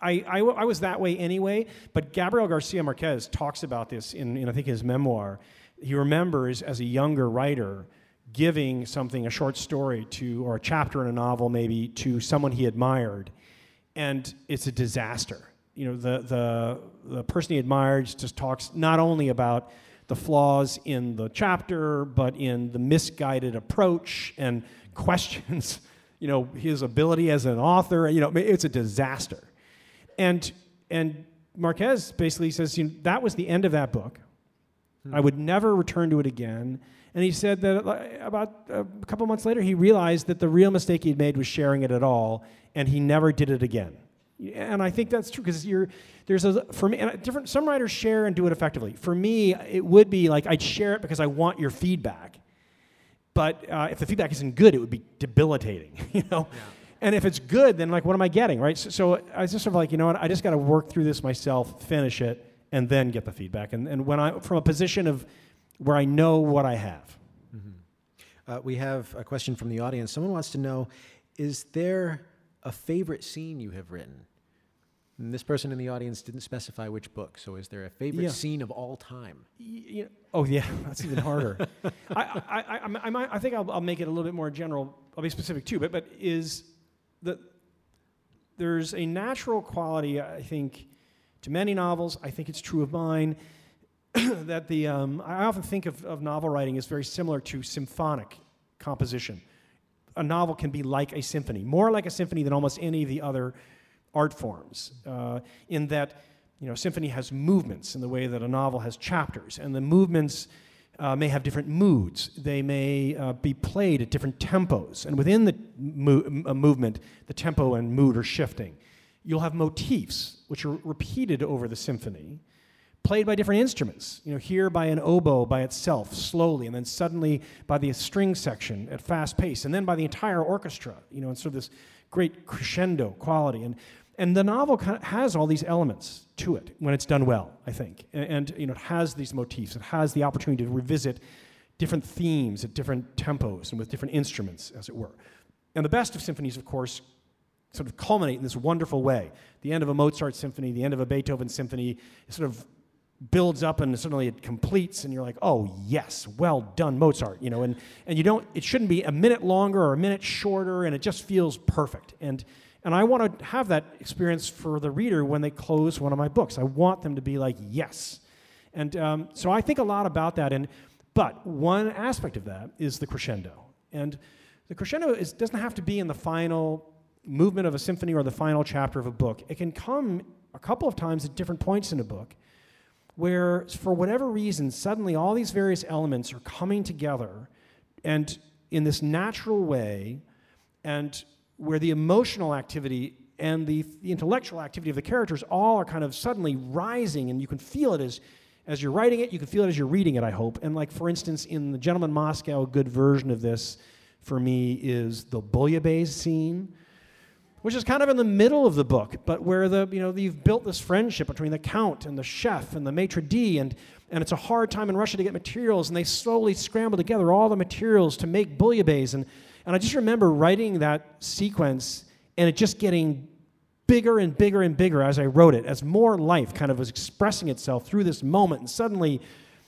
I, I, I was that way anyway. But Gabriel Garcia Marquez talks about this in, in I think his memoir. He remembers as a younger writer giving something, a short story to, or a chapter in a novel maybe, to someone he admired, and it's a disaster. You know, the, the, the person he admired just talks not only about the flaws in the chapter, but in the misguided approach and questions, you know, his ability as an author. You know, it's a disaster. And, and Marquez basically says, you know, that was the end of that book. I would never return to it again. And he said that uh, about a couple months later, he realized that the real mistake he'd made was sharing it at all, and he never did it again. And I think that's true because you're there's a for me and different. Some writers share and do it effectively. For me, it would be like I'd share it because I want your feedback. But uh, if the feedback isn't good, it would be debilitating, you know. And if it's good, then like, what am I getting, right? So, so I was just sort of like, you know what? I just got to work through this myself, finish it, and then get the feedback. And, and when I from a position of where I know what I have. Uh, we have a question from the audience. Someone wants to know Is there a favorite scene you have written? And this person in the audience didn't specify which book, so is there a favorite Yeah. scene of all time? You know, oh yeah, that's even harder. I, I, I, I, I, might, I think I'll, I'll make it a little bit more general. I'll be specific too, but but is the there's a natural quality I think to many novels. I think it's true of mine that the um, I often think of, of novel writing as very similar to symphonic composition. A novel can be like a symphony, more like a symphony than almost any of the other art forms, uh, in that you know symphony has movements in the way that a novel has chapters, and the movements uh, may have different moods. They may uh, be played at different tempos, and within the mo- movement, the tempo and mood are shifting. You'll have motifs which are repeated over the symphony, played by different instruments. You know, here by an oboe by itself, slowly, and then suddenly by the string section at fast pace, and then by the entire orchestra. You know, and sort of this great crescendo quality. And and the novel kind of has all these elements to it when it's done well, I think. And, and you know, it has these motifs. It has the opportunity to revisit different themes at different tempos and with different instruments, as it were. And the best of symphonies, of course, sort of culminate in this wonderful way. The end of a Mozart symphony, the end of a Beethoven symphony, sort of builds up and suddenly it completes and you're like, oh yes, well done, Mozart, you know, and, and you don't, it shouldn't be a minute longer or a minute shorter and it just feels perfect. And, and I want to have that experience for the reader when they close one of my books. I want them to be like, yes. And um, so I think a lot about that. And, but one aspect of that is the crescendo. And the crescendo is, doesn't have to be in the final movement of a symphony or the final chapter of a book. It can come a couple of times at different points in a book where, for whatever reason, suddenly all these various elements are coming together and in this natural way, and where the emotional activity and the, the intellectual activity of the characters all are kind of suddenly rising, and you can feel it as, as you're writing it, you can feel it as you're reading it, I hope. And, like, for instance, in The Gentleman Moscow, a good version of this for me is the bouillabaisse scene, which is kind of in the middle of the book, but where the, you know, you've built this friendship between the count and the chef and the maitre d', and, and it's a hard time in Russia to get materials, and they slowly scramble together all the materials to make bouillabaisse. And, and I just remember writing that sequence and it just getting bigger and bigger and bigger as I wrote it, as more life kind of was expressing itself through this moment. And suddenly,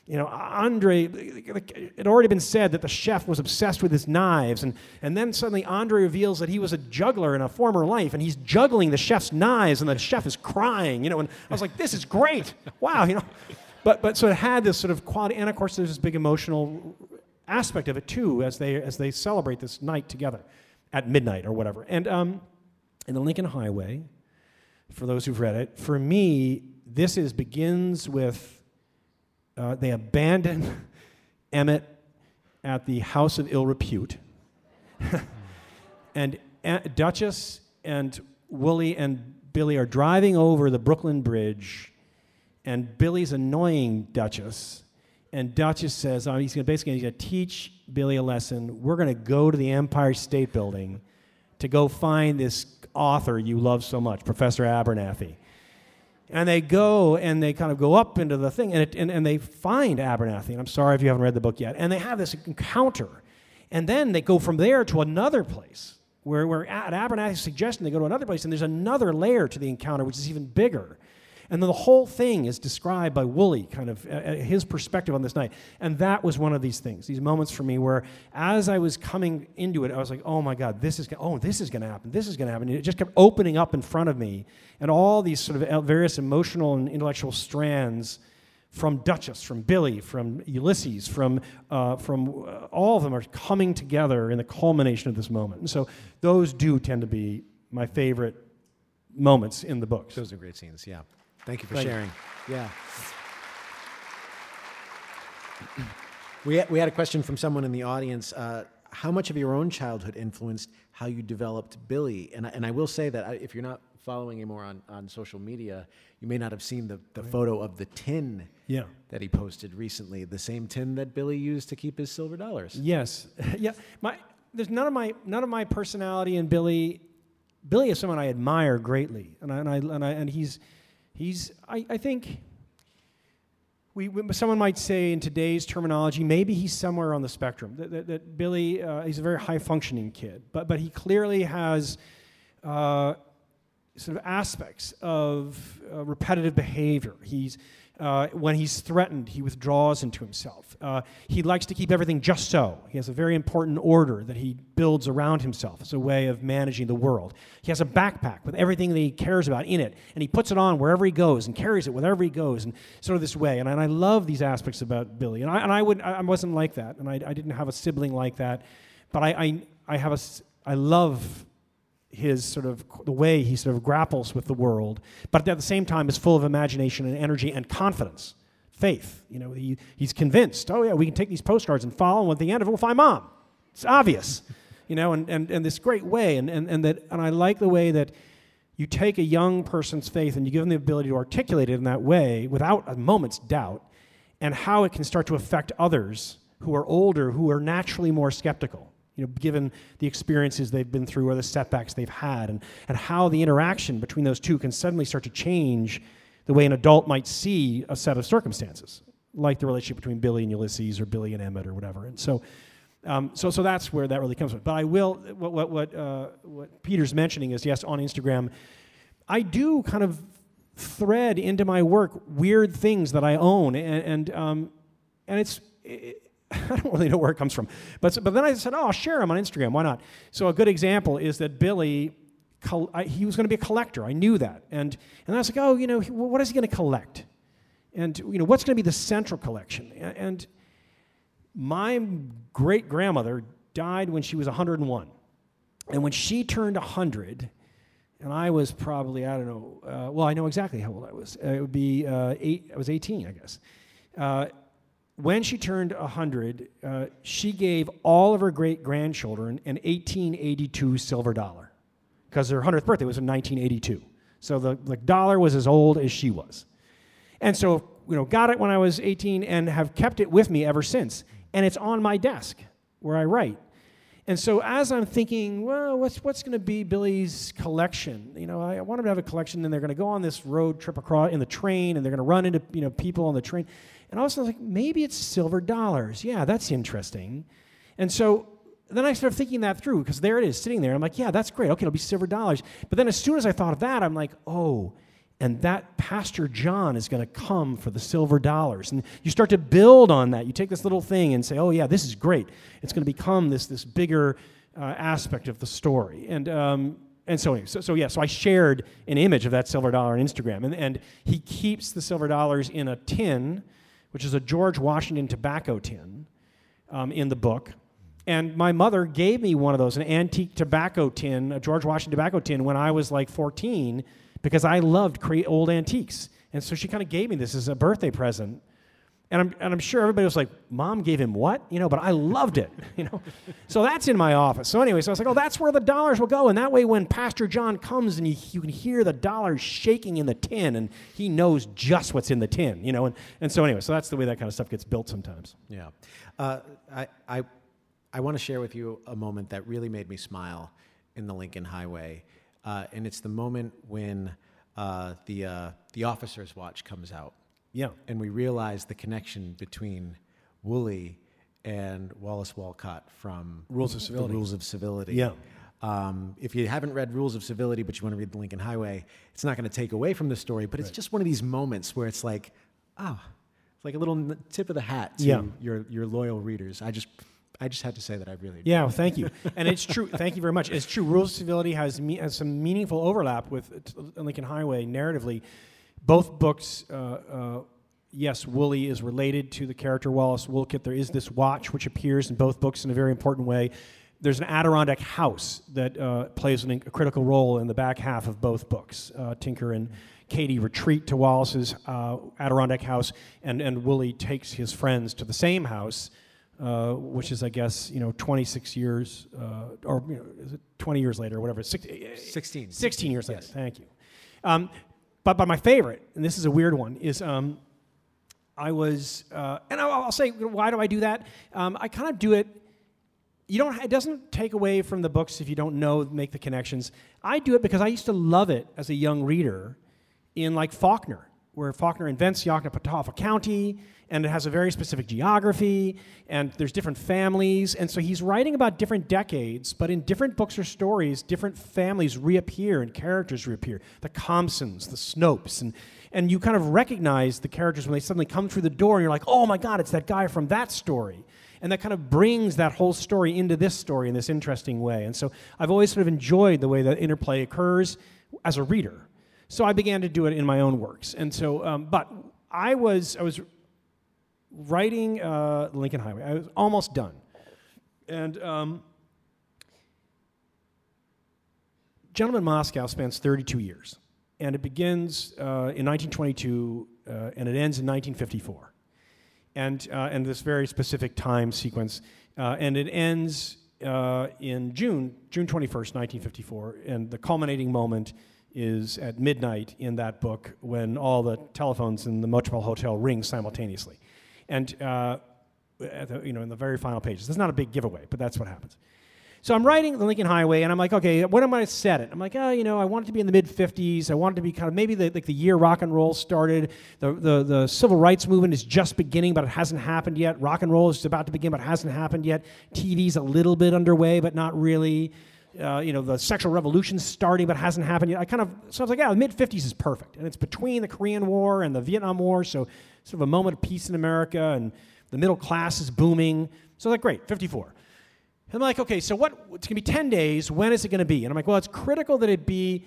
you know, Andre, it had already been said that the chef was obsessed with his knives. And, and then suddenly Andre reveals that he was a juggler in a former life, and he's juggling the chef's knives, and the chef is crying, you know. And I was like, this is great. Wow, you know. But, but so it had this sort of quality, and of course, there's this big emotional aspect of it too as they, as they celebrate this night together at midnight or whatever. And, um, in the Lincoln Highway, for those who've read it, for me, this is begins with uh, they abandon Emmett at the house of ill repute, and a- Duchess and Woolley and Billy are driving over the Brooklyn Bridge, and Billy's annoying Duchess, and Duchess says, oh, he's gonna, basically he's going to teach Billy a lesson. We're going to go to the Empire State Building to go find this author you love so much, Professor Abernathe. And they go and they kind of go up into the thing and, it, and, and they find Abernathe. And I'm sorry if you haven't read the book yet. And they have this encounter. And then they go from there to another place where, where at Abernathe's suggestion, they go to another place. And there's another layer to the encounter, which is even bigger. And then the whole thing is described by Woolley, kind of uh, uh, his perspective on this night. And that was one of these things, these moments for me where as I was coming into it, I was like, oh my God, this is, oh, this is going to happen, this is going to happen. And it just kept opening up in front of me. And all these sort of uh, various emotional and intellectual strands from Duchess, from Billy, from Ulysses, from, uh, from uh, all of them are coming together in the culmination of this moment. And so those do tend to be my favorite moments in the books. Those are great scenes, yeah. Thank you for Thank you. sharing. Yeah. We had, we had a question from someone in the audience. Uh, how much of your own childhood influenced how you developed Billy? And I, and I will say that if you're not following him more on, on social media, you may not have seen the, the photo of the tin Yeah. that he posted recently, the same tin that Billy used to keep his silver dollars. Yes. yeah. My there's none of my none of my personality in Billy. Billy is someone I admire greatly, and I, and I, and, I, and he's he's I, I think. We, someone might say in today's terminology, maybe he's somewhere on the spectrum. That, that, that Billy, uh, he's a very high functioning kid, but, but he clearly has uh, sort of aspects of uh, repetitive behavior. He's uh, when he's threatened, he withdraws into himself. Uh, he likes to keep everything just so. He has a very important order that he builds around himself as a way of managing the world. He has a backpack with everything that he cares about in it, and he puts it on wherever he goes and carries it wherever he goes, and sort of this way. And, and I love these aspects about Billy. And I, and I, would, I wasn't like that, and I, I didn't have a sibling like that, but I, I, I have a, I love his sort of the way he sort of grapples with the world, but at the same time is full of imagination and energy and confidence, faith. You know, he, he's convinced, oh yeah, we can take these postcards and follow, and at the end of it, we'll find mom. It's obvious, you know, and, and, and this great way, and, and, and that and I like the way that you take a young person's faith and you give them the ability to articulate it in that way without a moment's doubt, and how it can start to affect others who are older, who are naturally more skeptical you know, given the experiences they've been through or the setbacks they've had, and, and how the interaction between those two can suddenly start to change the way an adult might see a set of circumstances, like the relationship between Billy and Ulysses or Billy and Emmett or whatever. And so, um, so, so that's where that really comes from. But I will, what, what, what, uh, what Peter's mentioning is yes, on Instagram, I do kind of thread into my work weird things that I own, and, and, um, and it's, I don't really know where it comes from. But, but then I said, oh, I'll share them on Instagram. Why not? So a good example is that Billy, he was going to be a collector. I knew that. And, and I was like, oh, you know, what is he going to collect? And, you know, what's going to be the central collection? And my great grandmother died when she was 101. And when she turned 100, and I was probably, I don't know, uh, well, I know exactly how old I was. Uh, it would be uh, eight, I was 18, I guess. When she turned 100, uh, she gave all of her great grandchildren an 1882 silver dollar because her 100th birthday was in 1982. So the, the dollar was as old as she was. And so you know, got it when I was 18 and have kept it with me ever since. And it's on my desk where I write. And so as I'm thinking, well, what's, what's going to be Billy's collection? You know, I, I want him to have a collection, and they're going to go on this road trip across in the train, and they're going to run into you know people on the train. And I was like, maybe it's silver dollars. Yeah, that's interesting. And so then I started thinking that through because there it is sitting there. I'm like, yeah, that's great. Okay, it'll be silver dollars. But then as soon as I thought of that, I'm like, oh, and that Pastor John is going to come for the silver dollars. And you start to build on that. You take this little thing and say, oh, yeah, this is great. It's going to become this, this bigger uh, aspect of the story. And, um, and so, so, so, yeah, so I shared an image of that silver dollar on Instagram. And, and he keeps the silver dollars in a tin, which is a George Washington tobacco tin um, in the book. And my mother gave me one of those, an antique tobacco tin, a George Washington tobacco tin, when I was like 14 because I loved old antiques. And so she kind of gave me this as a birthday present. And I'm, and I'm sure everybody was like, Mom gave him what? You know, but I loved it, you know. so that's in my office. So anyway, so I was like, oh, that's where the dollars will go. And that way when Pastor John comes and you, you can hear the dollars shaking in the tin and he knows just what's in the tin, you know. And, and so anyway, so that's the way that kind of stuff gets built sometimes. Yeah. Uh, I, I, I want to share with you a moment that really made me smile in the Lincoln Highway. Uh, and it's the moment when uh, the, uh, the officer's watch comes out. Yeah. And we realize the connection between Woolley and Wallace Wolcott from Rules of Civility. Rules of Civility. Yeah. Um, if you haven't read Rules of Civility, but you want to read The Lincoln Highway, it's not going to take away from the story, but it's Right. just one of these moments where it's like, ah, it's like a little tip of the hat to Yeah. your, your loyal readers. I just, I just had to say that I really Yeah, well, thank you. And it's true. Thank you very much. It's true. Rules of Civility has, me, has some meaningful overlap with t- Lincoln Highway narratively. Both books, uh, uh, yes, Woolley is related to the character Wallace Wolcott. There is this watch which appears in both books in a very important way. There's an Adirondack house that uh, plays an, a critical role in the back half of both books. Uh, Tinker and Katie retreat to Wallace's uh, Adirondack house, and, and Woolley takes his friends to the same house uh, which is, I guess, you know, 26 years, uh, or you know, is it 20 years later, or whatever. Six, 16. 16 years later. Thank you. Um, but, but my favorite, and this is a weird one, is um, I was, uh, and I'll, I'll say, why do I do that? Um, I kind of do it. You don't. It doesn't take away from the books if you don't know, make the connections. I do it because I used to love it as a young reader, in like Faulkner, where Faulkner invents Yoknapatawpha County, and it has a very specific geography, and there's different families, and so he's writing about different decades, but in different books or stories, different families reappear and characters reappear. The Compsons, the Snopes, and and you kind of recognize the characters when they suddenly come through the door, and you're like, oh my God, it's that guy from that story. And that kind of brings that whole story into this story in this interesting way. And so I've always sort of enjoyed the way that interplay occurs as a reader. So I began to do it in my own works. And so, um, but I was, I was writing uh, Lincoln Highway. I was almost done. And um, Gentleman Moscow spans 32 years. And it begins uh, in 1922 uh, and it ends in 1954 and uh, and this very specific time sequence, uh, and it ends uh, in June, June twenty first, nineteen fifty four, and the culminating moment is at midnight in that book when all the telephones in the Metropol Hotel ring simultaneously, and uh, the, you know in the very final pages. That's not a big giveaway, but that's what happens. So I'm writing the Lincoln Highway, and I'm like, okay, when am I to set it? I'm like, oh, you know, I want it to be in the mid 50s. I want it to be kind of maybe the, like the year rock and roll started. The, the, the civil rights movement is just beginning, but it hasn't happened yet. Rock and roll is about to begin, but it hasn't happened yet. TV's a little bit underway, but not really. Uh, you know, the sexual revolution starting, but hasn't happened yet. I kind of, so I was like, yeah, the mid 50s is perfect. And it's between the Korean War and the Vietnam War, so sort of a moment of peace in America, and the middle class is booming. So I was like, great, 54. I'm like, okay, so what? It's gonna be 10 days. When is it gonna be? And I'm like, well, it's critical that it be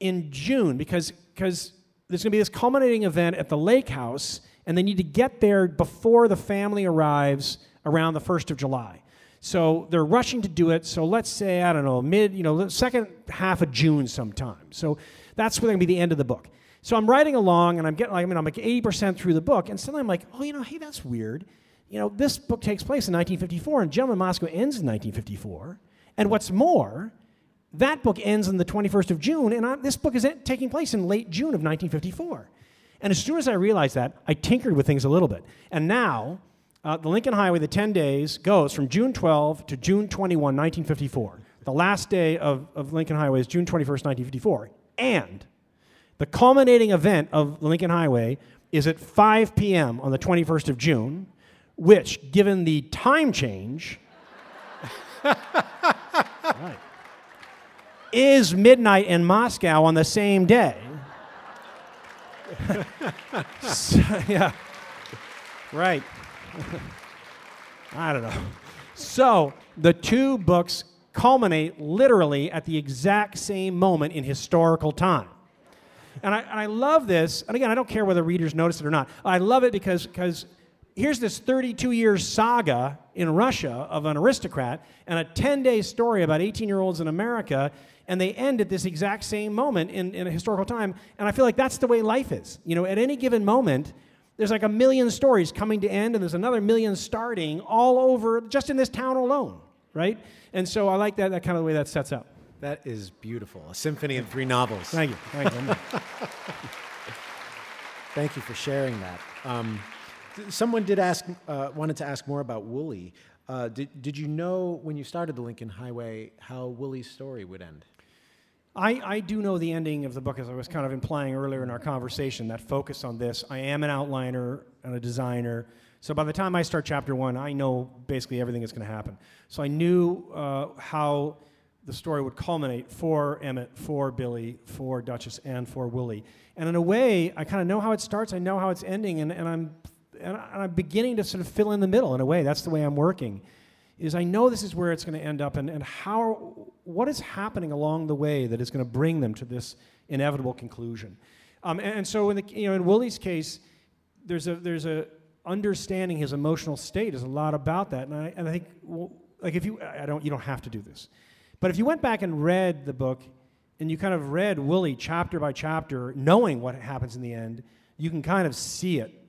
in June because because there's gonna be this culminating event at the lake house, and they need to get there before the family arrives around the first of July. So they're rushing to do it. So let's say I don't know mid, you know, second half of June sometime. So that's going to be the end of the book. So I'm writing along, and I'm getting, I mean, I'm like 80% through the book, and suddenly I'm like, oh, you know, hey, that's weird you know, this book takes place in 1954, and Gentleman Moscow ends in 1954. And what's more, that book ends on the 21st of June, and I, this book is taking place in late June of 1954. And as soon as I realized that, I tinkered with things a little bit. And now, uh, the Lincoln Highway, the 10 days, goes from June 12 to June 21, 1954. The last day of, of Lincoln Highway is June 21st, 1954. And the culminating event of the Lincoln Highway is at 5 p.m. on the 21st of June, which, given the time change, right, is midnight in Moscow on the same day. so, yeah. Right. I don't know. So the two books culminate literally at the exact same moment in historical time. And I, and I love this, and again, I don't care whether readers notice it or not. I love it because, because here's this 32 year saga in Russia of an aristocrat and a 10 day story about 18 year olds in America, and they end at this exact same moment in, in a historical time. And I feel like that's the way life is. You know, at any given moment, there's like a million stories coming to end, and there's another million starting all over just in this town alone, right? And so I like that, that kind of the way that sets up. That is beautiful. A symphony of three novels. Thank you. Thank you. Thank you for sharing that. Um, someone did ask, uh, wanted to ask more about Woolley. Uh, did, did you know when you started the Lincoln Highway how Woolley's story would end? I, I do know the ending of the book, as I was kind of implying earlier in our conversation, that focus on this. I am an outliner and a designer. So by the time I start chapter one, I know basically everything that's going to happen. So I knew uh, how the story would culminate for Emmett, for Billy, for Duchess, and for Woolley. And in a way, I kind of know how it starts, I know how it's ending, and, and, I'm, and I'm beginning to sort of fill in the middle in a way. That's the way I'm working. Is I know this is where it's going to end up, and, and how, what is happening along the way that is going to bring them to this inevitable conclusion. Um, and, and, so in, the, you know, in Woolley's case, there's a, there's a understanding his emotional state is a lot about that. And I, and I think, well, like if you, I don't, you don't have to do this. But if you went back and read the book and you kind of read Woolley chapter by chapter, knowing what happens in the end, you can kind of see it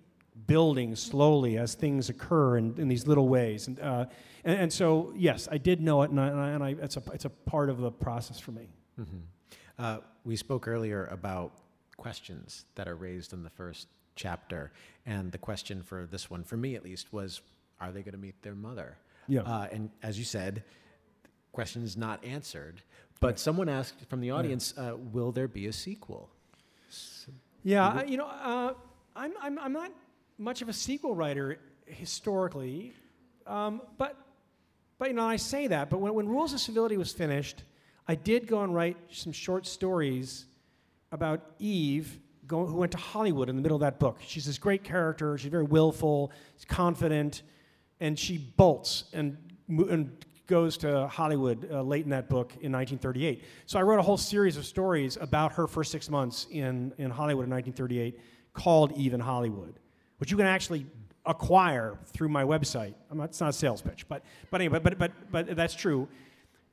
building slowly as things occur in, in these little ways. And, uh, and, and, so, yes, I did know it, and, I, and I, it's, a, it's a part of the process for me. Mm-hmm. Uh, we spoke earlier about questions that are raised in the first chapter, and the question for this one, for me at least, was are they going to meet their mother? Yeah. Uh, and as you said, questions not answered. But someone asked from the audience, uh, will there be a sequel? Yeah, you know, uh, I'm, I'm, I'm not much of a sequel writer historically, um, but, but, you know, I say that, but when, when Rules of Civility was finished, I did go and write some short stories about Eve who went to Hollywood in the middle of that book. She's this great character, she's very willful, confident, and she bolts and, and goes to Hollywood uh, late in that book in 1938. So I wrote a whole series of stories about her first six months in, in Hollywood in 1938 called Eve in Hollywood, which you can actually acquire through my website. Not, it's not a sales pitch, but, but anyway, but, but, but that's true.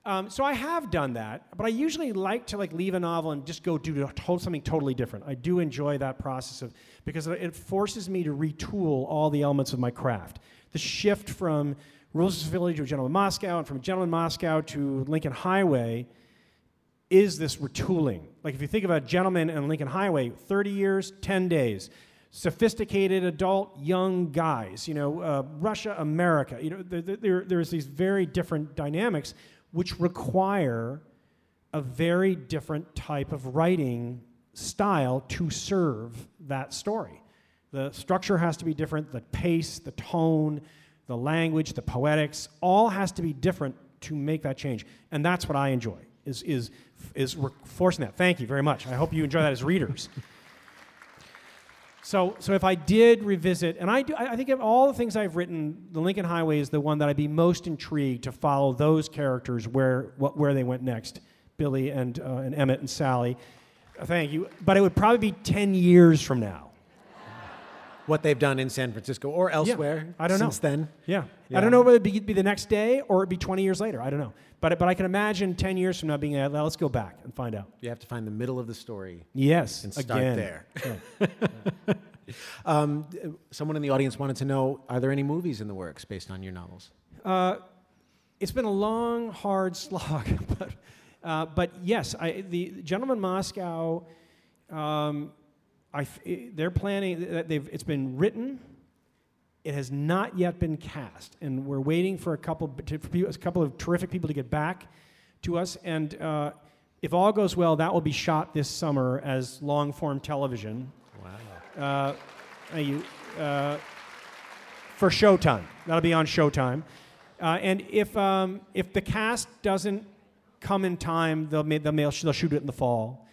Um, so I have done that, but I usually like to like leave a novel and just go do something totally different. I do enjoy that process of because it forces me to retool all the elements of my craft. The shift from Rules of to Gentleman Moscow, and from Gentleman Moscow to Lincoln Highway is this retooling. Like if you think about Gentleman and Lincoln Highway, 30 years, 10 days. Sophisticated adult young guys, you know, uh, Russia, America. You know, there, there, there's these very different dynamics which require a very different type of writing style to serve that story. The structure has to be different, the pace, the tone, the language, the poetics, all has to be different to make that change. And that's what I enjoy, is, is, is forcing that. Thank you very much. I hope you enjoy that as readers. So, so if I did revisit, and I, do, I think of all the things I've written, the Lincoln Highway is the one that I'd be most intrigued to follow those characters where, what, where they went next, Billy and, uh, and Emmett and Sally. Thank you. But it would probably be 10 years from now what they've done in San Francisco or elsewhere yeah, I don't since know. then. Yeah. yeah. I don't know whether it'd be, be, the next day or it'd be 20 years later. I don't know. But, but I can imagine 10 years from now being, uh, let's go back and find out. You have to find the middle of the story. Yes. And start again. there. Yeah. um, someone in the audience wanted to know are there any movies in the works based on your novels? Uh, it's been a long, hard slog. but, uh, but yes, I, the Gentleman Moscow. Um, I they're planning. They've it's been written. It has not yet been cast, and we're waiting for a couple for a couple of terrific people to get back to us. And uh, if all goes well, that will be shot this summer as long form television. Wow. Uh, you, uh, for Showtime. That'll be on Showtime. Uh, and if um, if the cast doesn't come in time, they'll, they'll, they'll shoot it in the fall.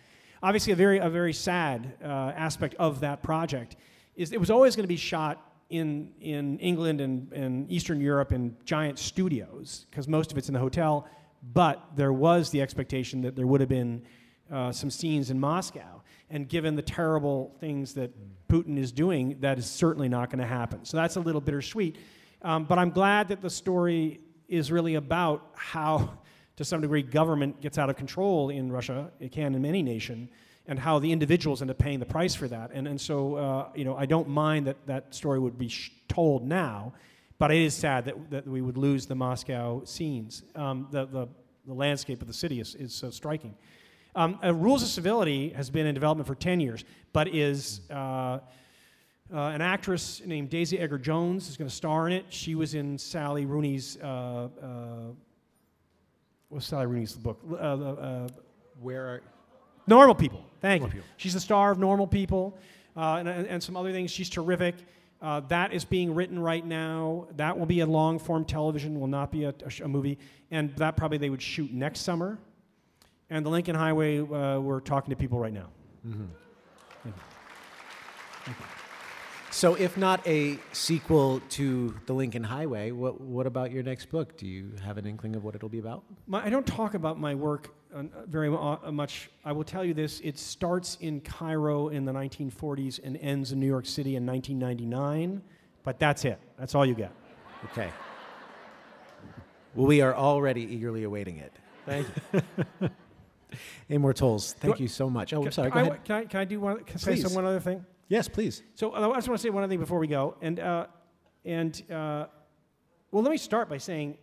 Obviously, a very a very sad uh, aspect of that project is it was always going to be shot in in England and, and Eastern Europe in giant studios because most of it's in the hotel. But there was the expectation that there would have been uh, some scenes in Moscow. And given the terrible things that Putin is doing, that is certainly not going to happen. So that's a little bittersweet. Um, but I'm glad that the story is really about how, to some degree, government gets out of control in Russia. It can in any nation, and how the individuals end up paying the price for that. And, and so, uh, you know, I don't mind that that story would be sh- told now, but it is sad that, that we would lose the Moscow scenes. Um, the, the, the landscape of the city is, is so striking. Um, uh, Rules of Civility has been in development for 10 years, but is uh, uh, an actress named Daisy Edgar Jones is going to star in it. She was in Sally Rooney's. Uh, uh what's Sally Rooney's book? Uh, Where are. Normal People. Thank Normal you. People. She's the star of Normal People and, and, some other things. She's terrific. that is being written right now. That will be a long form television, will not be a, a, a movie. And that probably they would shoot next summer. And the Lincoln Highway, uh, we're talking to people right now. Mm-hmm. Thank you. Thank you. So, if not a sequel to The Lincoln Highway, what, what about your next book? Do you have an inkling of what it'll be about? My, I don't talk about my work uh, very uh, much. I will tell you this it starts in Cairo in the 1940s and ends in New York City in 1999, but that's it. That's all you get. Okay. Well, we are already eagerly awaiting it. Thank you. Amor thank you so much. Oh, I'm sorry. Go I, ahead. Can I, can I do one? Can I say some, one other thing? Yes, please. So uh, I just want to say one other thing before we go, and uh, and uh, well, let me start by saying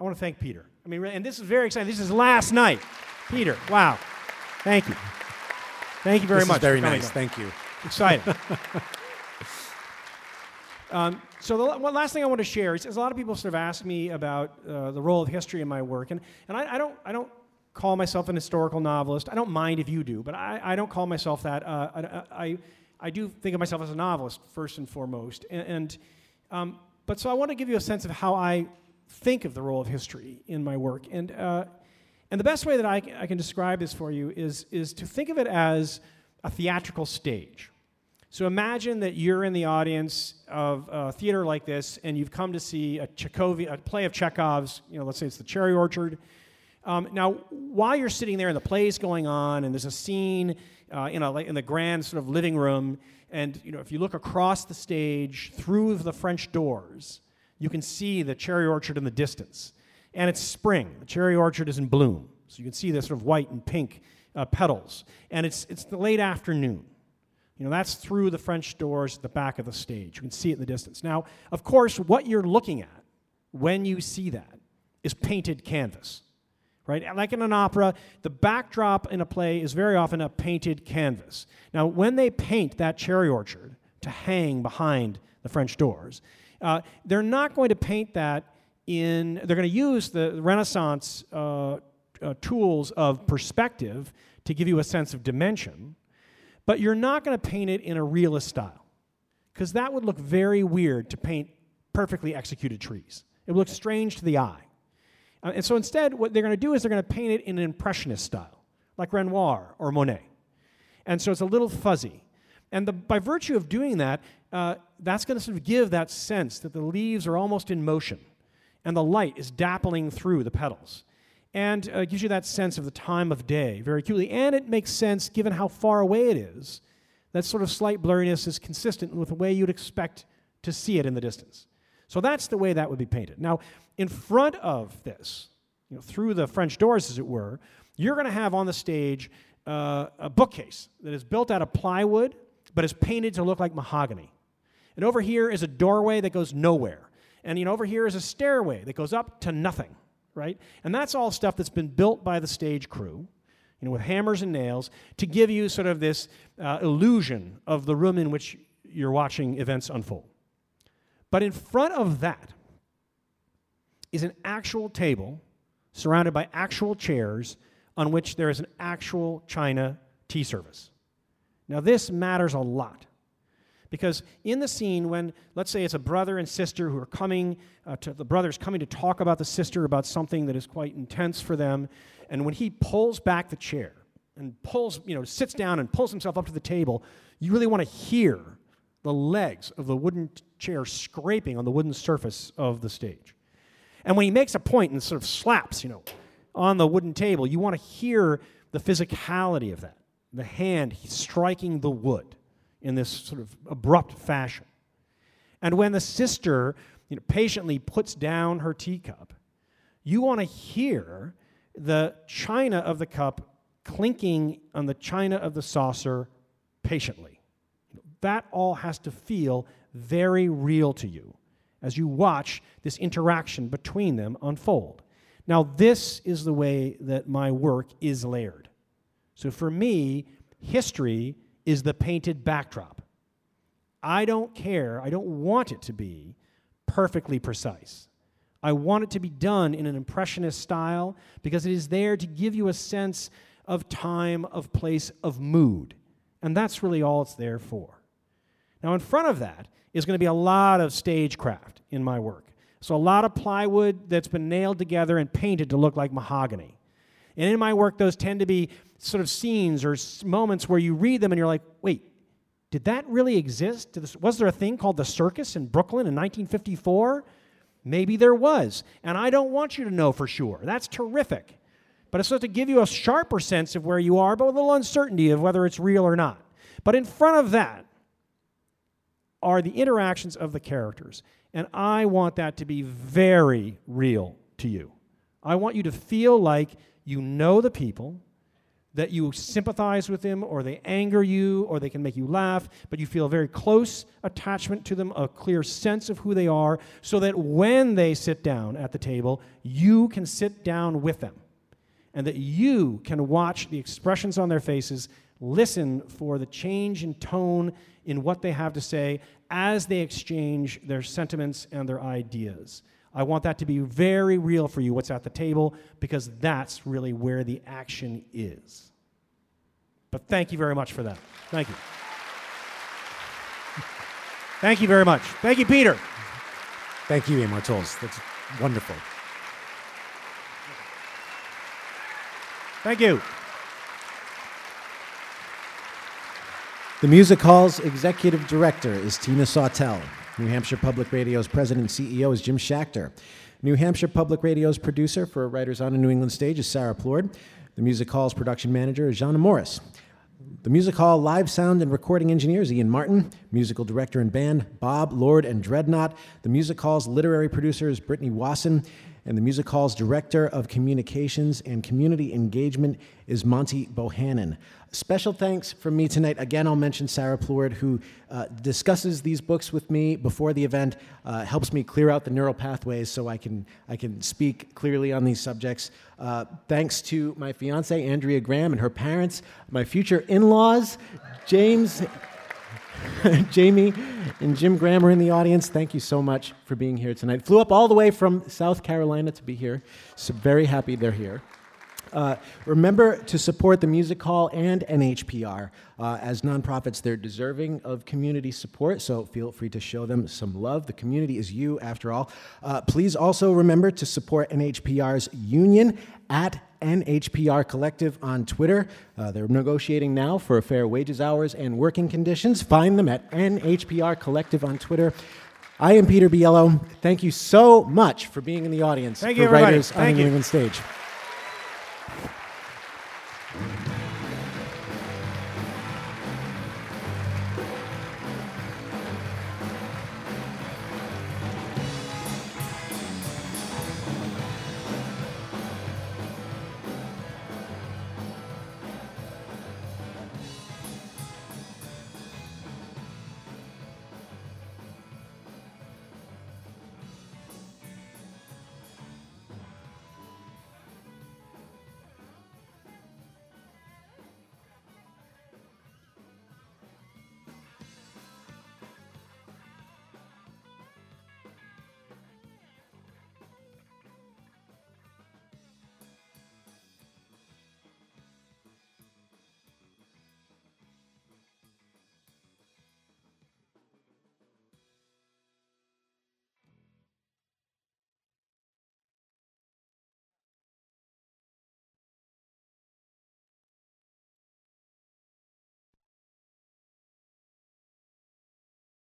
I want to thank Peter. I mean, and this is very exciting. This is last night, Peter. Wow, thank you, thank you very this much. Very nice. Thank you. Excited. um, so the one last thing I want to share is, is, a lot of people sort of ask me about uh, the role of history in my work, and and I, I don't I don't call myself an historical novelist. I don't mind if you do, but I, I don't call myself that. Uh, I, I, I, do think of myself as a novelist first and foremost. And, and um, but so I want to give you a sense of how I think of the role of history in my work. And, uh, and the best way that I, I can describe this for you is, is to think of it as a theatrical stage. So imagine that you're in the audience of a theater like this, and you've come to see a, Chekhovi, a play of Chekhov's. You know, let's say it's the Cherry Orchard, um, now, while you're sitting there and the play's going on, and there's a scene uh, in, a, in the grand sort of living room, and you know, if you look across the stage through the French doors, you can see the cherry orchard in the distance. And it's spring. The cherry orchard is in bloom. So you can see the sort of white and pink uh, petals. And it's, it's the late afternoon. You know, that's through the French doors at the back of the stage. You can see it in the distance. Now, of course, what you're looking at when you see that is painted canvas right? Like in an opera, the backdrop in a play is very often a painted canvas. Now, when they paint that cherry orchard to hang behind the French doors, uh, they're not going to paint that in, they're going to use the Renaissance uh, uh, tools of perspective to give you a sense of dimension, but you're not going to paint it in a realist style, because that would look very weird to paint perfectly executed trees. It would look strange to the eye. Uh, and so instead, what they're going to do is they're going to paint it in an impressionist style, like Renoir or Monet. And so it's a little fuzzy. And the, by virtue of doing that, uh, that's going to sort of give that sense that the leaves are almost in motion and the light is dappling through the petals. And uh, gives you that sense of the time of day very acutely. And it makes sense, given how far away it is, that sort of slight blurriness is consistent with the way you'd expect to see it in the distance. So that's the way that would be painted. Now, in front of this, you know, through the French doors, as it were, you're going to have on the stage uh, a bookcase that is built out of plywood, but is painted to look like mahogany. And over here is a doorway that goes nowhere. And you know, over here is a stairway that goes up to nothing, right? And that's all stuff that's been built by the stage crew you know, with hammers and nails to give you sort of this uh, illusion of the room in which you're watching events unfold. But in front of that is an actual table surrounded by actual chairs on which there is an actual China tea service. Now, this matters a lot because in the scene, when let's say it's a brother and sister who are coming, uh, to, the brother's coming to talk about the sister about something that is quite intense for them, and when he pulls back the chair and pulls, you know, sits down and pulls himself up to the table, you really want to hear the legs of the wooden chair scraping on the wooden surface of the stage. And when he makes a point and sort of slaps, you know, on the wooden table, you want to hear the physicality of that, the hand striking the wood in this sort of abrupt fashion. And when the sister you know, patiently puts down her teacup, you want to hear the china of the cup clinking on the china of the saucer patiently. That all has to feel very real to you as you watch this interaction between them unfold. Now, this is the way that my work is layered. So for me, history is the painted backdrop. I don't care, I don't want it to be perfectly precise. I want it to be done in an impressionist style because it is there to give you a sense of time, of place, of mood. And that's really all it's there for. Now, in front of that is going to be a lot of stagecraft in my work. So, a lot of plywood that's been nailed together and painted to look like mahogany. And in my work, those tend to be sort of scenes or moments where you read them and you're like, wait, did that really exist? Was there a thing called the circus in Brooklyn in 1954? Maybe there was. And I don't want you to know for sure. That's terrific. But it's supposed to give you a sharper sense of where you are, but with a little uncertainty of whether it's real or not. But in front of that are the interactions of the characters. And I want that to be very real to you. I want you to feel like you know the people, that you sympathize with them, or they anger you, or they can make you laugh, but you feel a very close attachment to them, a clear sense of who they are, so that when they sit down at the table, you can sit down with them. And that you can watch the expressions on their faces, listen for the change in tone in what they have to say as they exchange their sentiments and their ideas. I want that to be very real for you, what's at the table, because that's really where the action is. But thank you very much for that. Thank you. Thank you very much. Thank you, Peter. Thank you, Amor Towles. That's wonderful. Thank you. The Music Hall's executive director is Tina Sawtelle. New Hampshire Public Radio's president and CEO is Jim Schachter. New Hampshire Public Radio's producer for Writers on a New England Stage is Sarah Plourde. The Music Hall's production manager is Jana Morris. The Music Hall live sound and recording engineer is Ian Martin. Musical director and band, Bob, Lord, and Dreadnought. The Music Hall's literary producer is Brittany Wasson and the Music Hall's Director of Communications and Community Engagement is Monty Bohannon. Special thanks from me tonight. Again, I'll mention Sarah Plourde, who uh, discusses these books with me before the event, uh, helps me clear out the neural pathways so I can, I can speak clearly on these subjects. Uh, thanks to my fiance, Andrea Graham, and her parents, my future in laws, James. Jamie and Jim Graham are in the audience. Thank you so much for being here tonight. Flew up all the way from South Carolina to be here. So very happy they're here. Uh, remember to support the Music Hall and NHPR. Uh, as nonprofits, they're deserving of community support, so feel free to show them some love. The community is you, after all. Uh, please also remember to support NHPR's union at NHPR Collective on Twitter. Uh, they're negotiating now for fair wages, hours, and working conditions. Find them at NHPR Collective on Twitter. I am Peter Biello. Thank you so much for being in the audience Thank for you, everybody. Writers on Thank the you. New England Stage. Thank you.